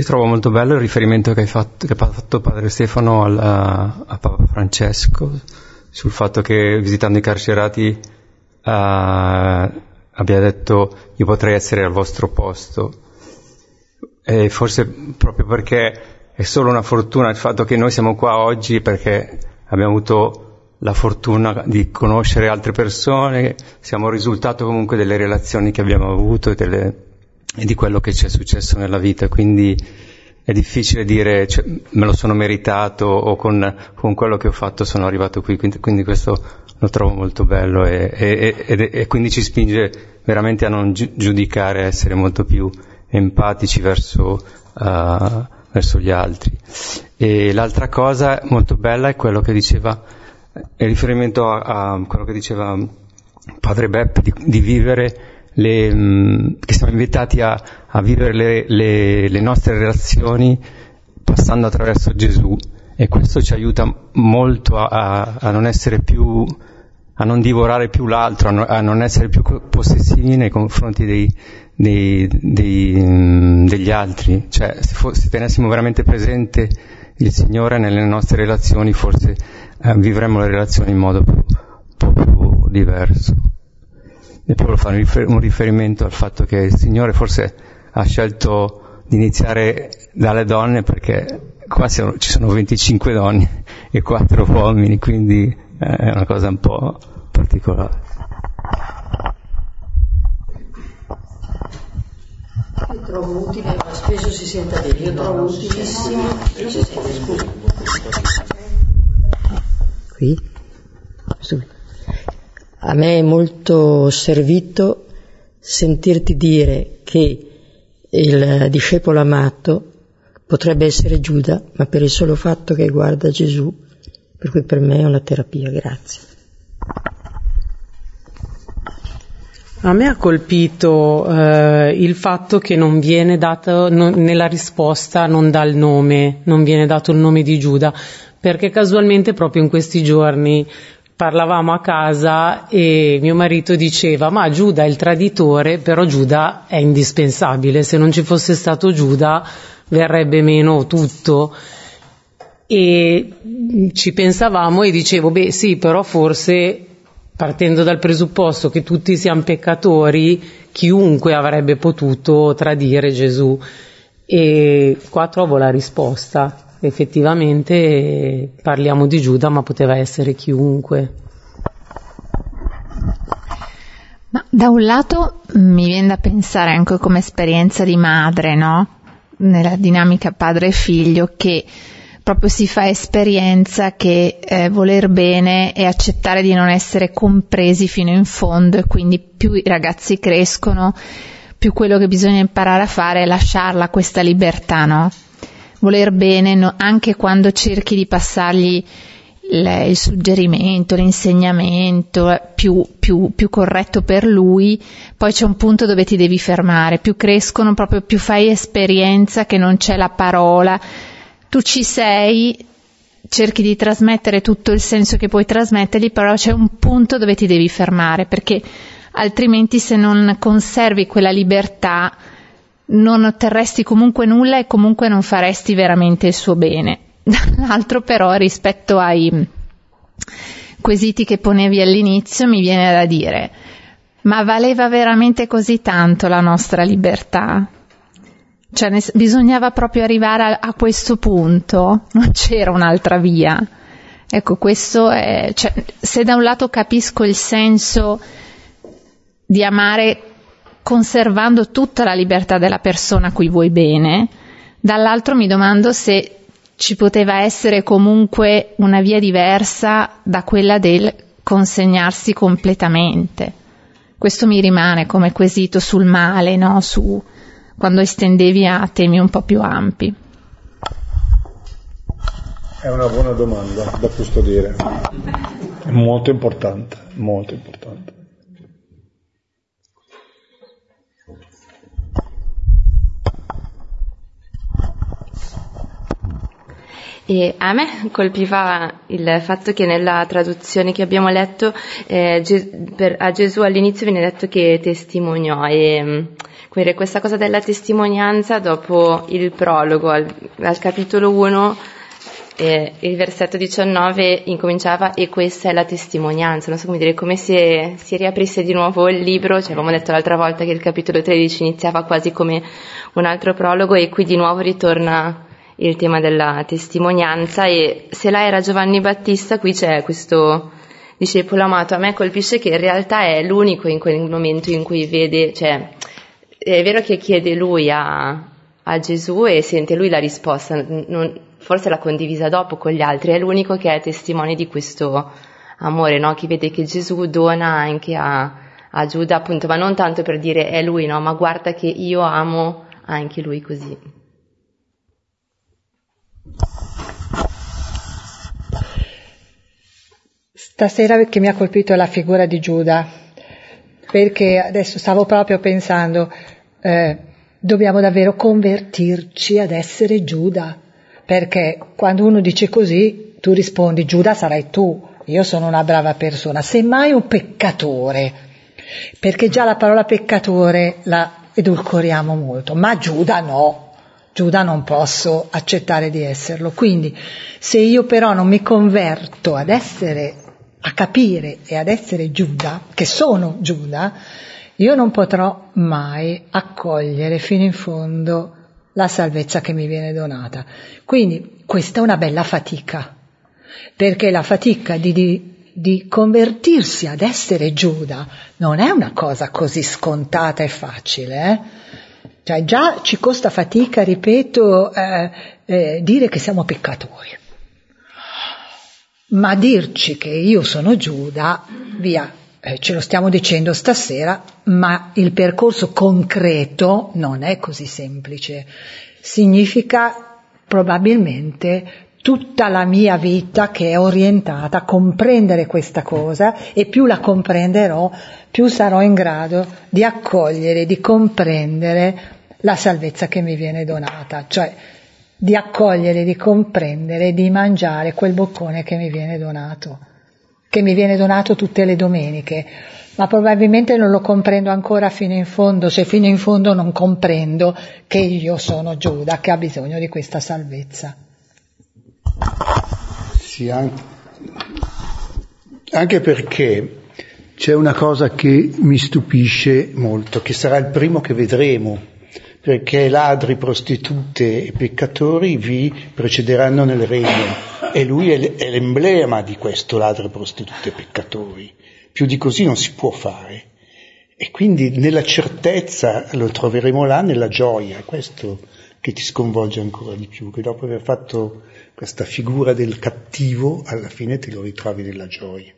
Trovo molto bello il riferimento che, fatto, che ha fatto padre Stefano al, a, a, Papa Francesco sul fatto che visitando i carcerati uh, abbia detto io potrei essere al vostro posto e forse proprio perché è solo una fortuna il fatto che noi siamo qua oggi perché abbiamo avuto la fortuna di conoscere altre persone, siamo il risultato comunque delle relazioni che abbiamo avuto e delle, e di quello che ci è successo nella vita, quindi è difficile dire cioè, me lo sono meritato o con, con, quello che ho fatto sono arrivato qui, quindi, quindi questo lo trovo molto bello e, e, e, e, quindi ci spinge veramente a non giudicare, a essere molto più empatici verso, uh, verso gli altri. E l'altra cosa molto bella è quello che diceva, è riferimento a, a quello che diceva padre Beppe di, di vivere le, mm, che siamo invitati a, a vivere le, le, le, nostre relazioni passando attraverso Gesù e questo ci aiuta molto a, a non essere più, a non divorare più l'altro, a non essere più possessivi nei confronti dei, dei, dei, mm, degli altri. Cioè, se, fo- se, tenessimo veramente presente il Signore nelle nostre relazioni, forse eh, vivremmo le relazioni in modo più, po' più diverso. E poi lo fanno un riferimento al fatto che il Signore forse ha scelto di iniziare dalle donne perché qua ci sono 25 donne e 4 uomini, quindi eh, è una cosa un po' particolare. Io trovo utile, ma spesso si sente dire, io trovo utilissimo, si sente, scusa. Qui? A me è molto servito sentirti dire che il discepolo amato potrebbe essere Giuda, ma per il solo fatto che guarda Gesù, per cui per me è una terapia. Grazie. A me ha colpito eh, il fatto che non viene dato, non, nella risposta non dà il nome, non viene dato il nome di Giuda, perché casualmente proprio in questi giorni parlavamo a casa e mio marito diceva ma Giuda è il traditore, però Giuda è indispensabile, se non ci fosse stato Giuda verrebbe meno tutto. E ci pensavamo e dicevo, beh sì, però forse partendo dal presupposto che tutti siamo peccatori, chiunque avrebbe potuto tradire Gesù. E qua trovo la risposta. Effettivamente parliamo di Giuda, ma poteva essere chiunque. Ma da un lato mi viene da pensare anche come esperienza di madre, no? Nella dinamica padre e figlio che proprio si fa esperienza che eh, voler bene e accettare di non essere compresi fino in fondo e quindi più i ragazzi crescono, più quello che bisogna imparare a fare è lasciarla questa libertà, no? Voler bene no, anche quando cerchi di passargli il, il suggerimento, l'insegnamento eh, più, più, più, corretto per lui, poi c'è un punto dove ti devi fermare, più crescono proprio più fai esperienza che non c'è la parola, tu ci sei, cerchi di trasmettere tutto il senso che puoi trasmettergli, però c'è un punto dove ti devi fermare, perché altrimenti se non conservi quella libertà non otterresti comunque nulla e comunque non faresti veramente il suo bene. <laughs> Dall'altro però rispetto ai quesiti che ponevi all'inizio mi viene da dire ma valeva veramente così tanto la nostra libertà? Cioè, ne, bisognava proprio arrivare a, a, questo punto, <laughs> non c'era un'altra via. Ecco, questo è, cioè, se da un lato capisco il senso di amare conservando tutta la libertà della persona a cui vuoi bene, dall'altro mi domando se ci poteva essere comunque una via diversa da quella del consegnarsi completamente. Questo mi rimane come quesito sul male, no? Su, quando estendevi a temi un po' più ampi? È una buona domanda da custodire, è molto importante, molto importante. E a me colpiva il fatto che nella traduzione che abbiamo letto eh, per, a Gesù all'inizio viene detto che testimoniò e quindi questa cosa della testimonianza dopo il prologo al, al capitolo 1 eh, il versetto 19 incominciava e questa è la testimonianza, non so come dire, come se si riaprisse di nuovo il libro, cioè avevamo detto l'altra volta che il capitolo 13 iniziava quasi come un altro prologo e qui di nuovo ritorna il tema della testimonianza e se là era Giovanni Battista qui c'è questo discepolo amato, a me colpisce che in realtà è l'unico in quel momento in cui vede, cioè è vero che chiede lui a, a Gesù e sente lui la risposta, non, forse l'ha condivisa dopo con gli altri, è l'unico che è testimone di questo amore, no? Chi vede che Gesù dona anche a, a Giuda, appunto, ma non tanto per dire è lui, no? Ma guarda che io amo anche lui così. Stasera che mi ha colpito la figura di Giuda, perché adesso stavo proprio pensando, eh, dobbiamo davvero convertirci ad essere Giuda, perché quando uno dice così, tu rispondi Giuda sarai tu, io sono una brava persona, semmai un peccatore, perché già la parola peccatore la edulcoriamo molto, ma Giuda no, Giuda non posso accettare di esserlo. Quindi se io però non mi converto ad essere, a capire e ad essere Giuda, che sono Giuda, io non potrò mai accogliere fino in fondo la salvezza che mi viene donata. Quindi questa è una bella fatica, perché la fatica di, di, di convertirsi ad essere Giuda non è una cosa così scontata e facile. Eh? Cioè già ci costa fatica, ripeto, eh, eh, dire che siamo peccatori. Ma dirci che io sono Giuda, via, eh, ce lo stiamo dicendo stasera, ma il percorso concreto non è così semplice. Significa probabilmente tutta la mia vita che è orientata a comprendere questa cosa e più la comprenderò, più sarò in grado di accogliere, di comprendere la salvezza che mi viene donata, cioè di accogliere, di comprendere, di mangiare quel boccone che mi viene donato che mi viene donato tutte le domeniche, ma probabilmente non lo comprendo ancora fino in fondo, se fino in fondo non comprendo che io sono Giuda, che ha bisogno di questa salvezza. Sì, anche, perché c'è una cosa che mi stupisce molto, che sarà il primo che vedremo, perché ladri, prostitute e peccatori vi precederanno nel regno e lui è l'emblema di questo ladri, prostitute e peccatori. Più di così non si può fare. E quindi nella certezza lo troveremo là, nella gioia, questo che ti sconvolge ancora di più, che dopo aver fatto questa figura del cattivo, alla fine te lo ritrovi nella gioia.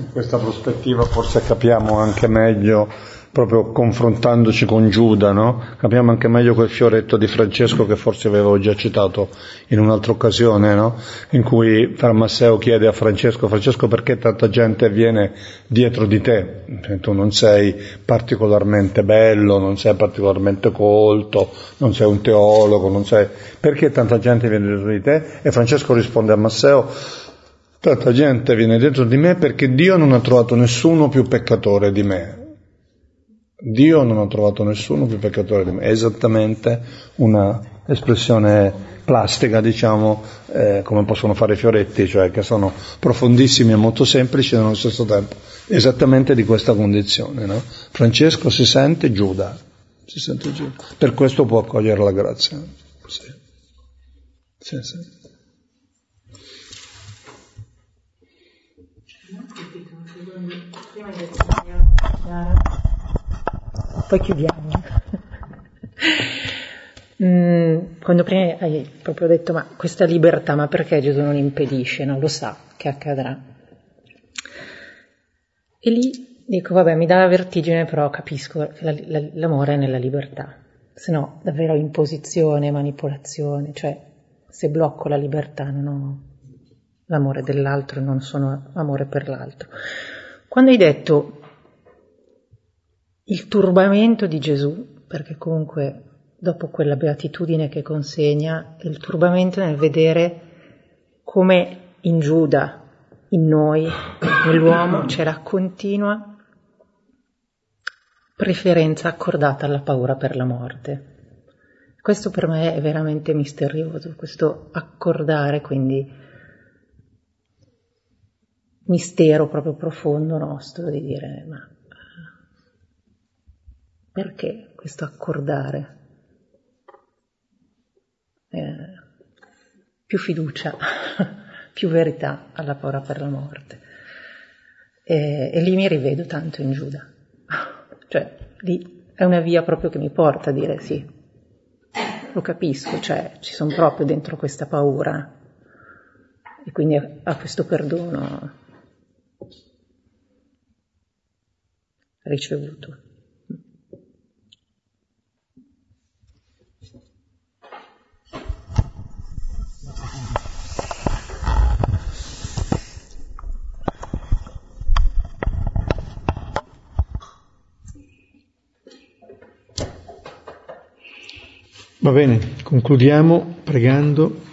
In questa prospettiva forse capiamo anche meglio proprio confrontandoci con Giuda, no? capiamo anche meglio quel fioretto di Francesco che forse avevo già citato in un'altra occasione, no? in cui Masseo chiede a Francesco, Francesco perché tanta gente viene dietro di te? Tu non sei particolarmente bello, non sei particolarmente colto, non sei un teologo, non sei... perché tanta gente viene dietro di te? E Francesco risponde a Masseo, tanta gente viene dietro di me perché Dio non ha trovato nessuno più peccatore di me. Dio non ha trovato nessuno più peccatore di me. È esattamente una espressione plastica, diciamo, eh, come possono fare i fioretti, cioè che sono profondissimi e molto semplici nello stesso tempo, esattamente di questa condizione. No? Francesco si sente Giuda, si sente Giuda, per questo può accogliere la grazia. Sì. Sì, sì. Poi chiudiamo. <laughs> mm, quando prima hai proprio detto, ma questa libertà, ma perché Gesù non impedisce? Non lo sa che accadrà. E lì dico, vabbè, mi dà la vertigine, però capisco che la, la, l'amore è nella libertà. Se no, davvero imposizione, manipolazione, cioè se blocco la libertà non ho l'amore dell'altro, non sono amore per l'altro. Quando hai detto il turbamento di Gesù, perché comunque dopo quella beatitudine che consegna, il turbamento nel vedere come in Giuda, in noi, nell'uomo c'è la continua preferenza accordata alla paura per la morte. Questo per me è veramente misterioso, questo accordare quindi mistero proprio profondo nostro di dire ma perché questo accordare? Eh, più fiducia, <laughs> più verità alla paura per la morte. E, e lì mi rivedo tanto in Giuda. cioè, lì è una via proprio che mi porta a dire sì, lo capisco, cioè ci sono proprio dentro questa paura e quindi a questo perdono ricevuto. Va bene, concludiamo pregando.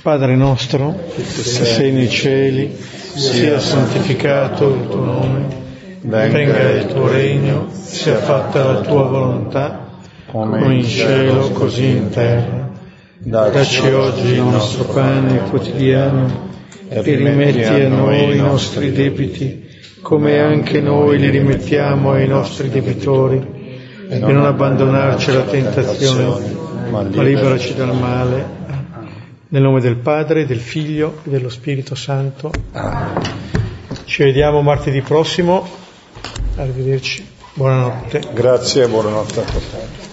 Padre nostro, che sei nei cieli, sia santificato il tuo nome, venga il tuo regno, sia fatta la tua volontà, come in cielo così in terra. Dacci oggi il nostro pane quotidiano e rimetti a noi i nostri debiti, come anche noi li rimettiamo ai nostri debitori, e non abbandonarci alla tentazione ma liberaci dal male. Nel nome del Padre, del Figlio e dello Spirito Santo. Ci vediamo martedì prossimo. Arrivederci. Buonanotte. Grazie e buonanotte a tutti.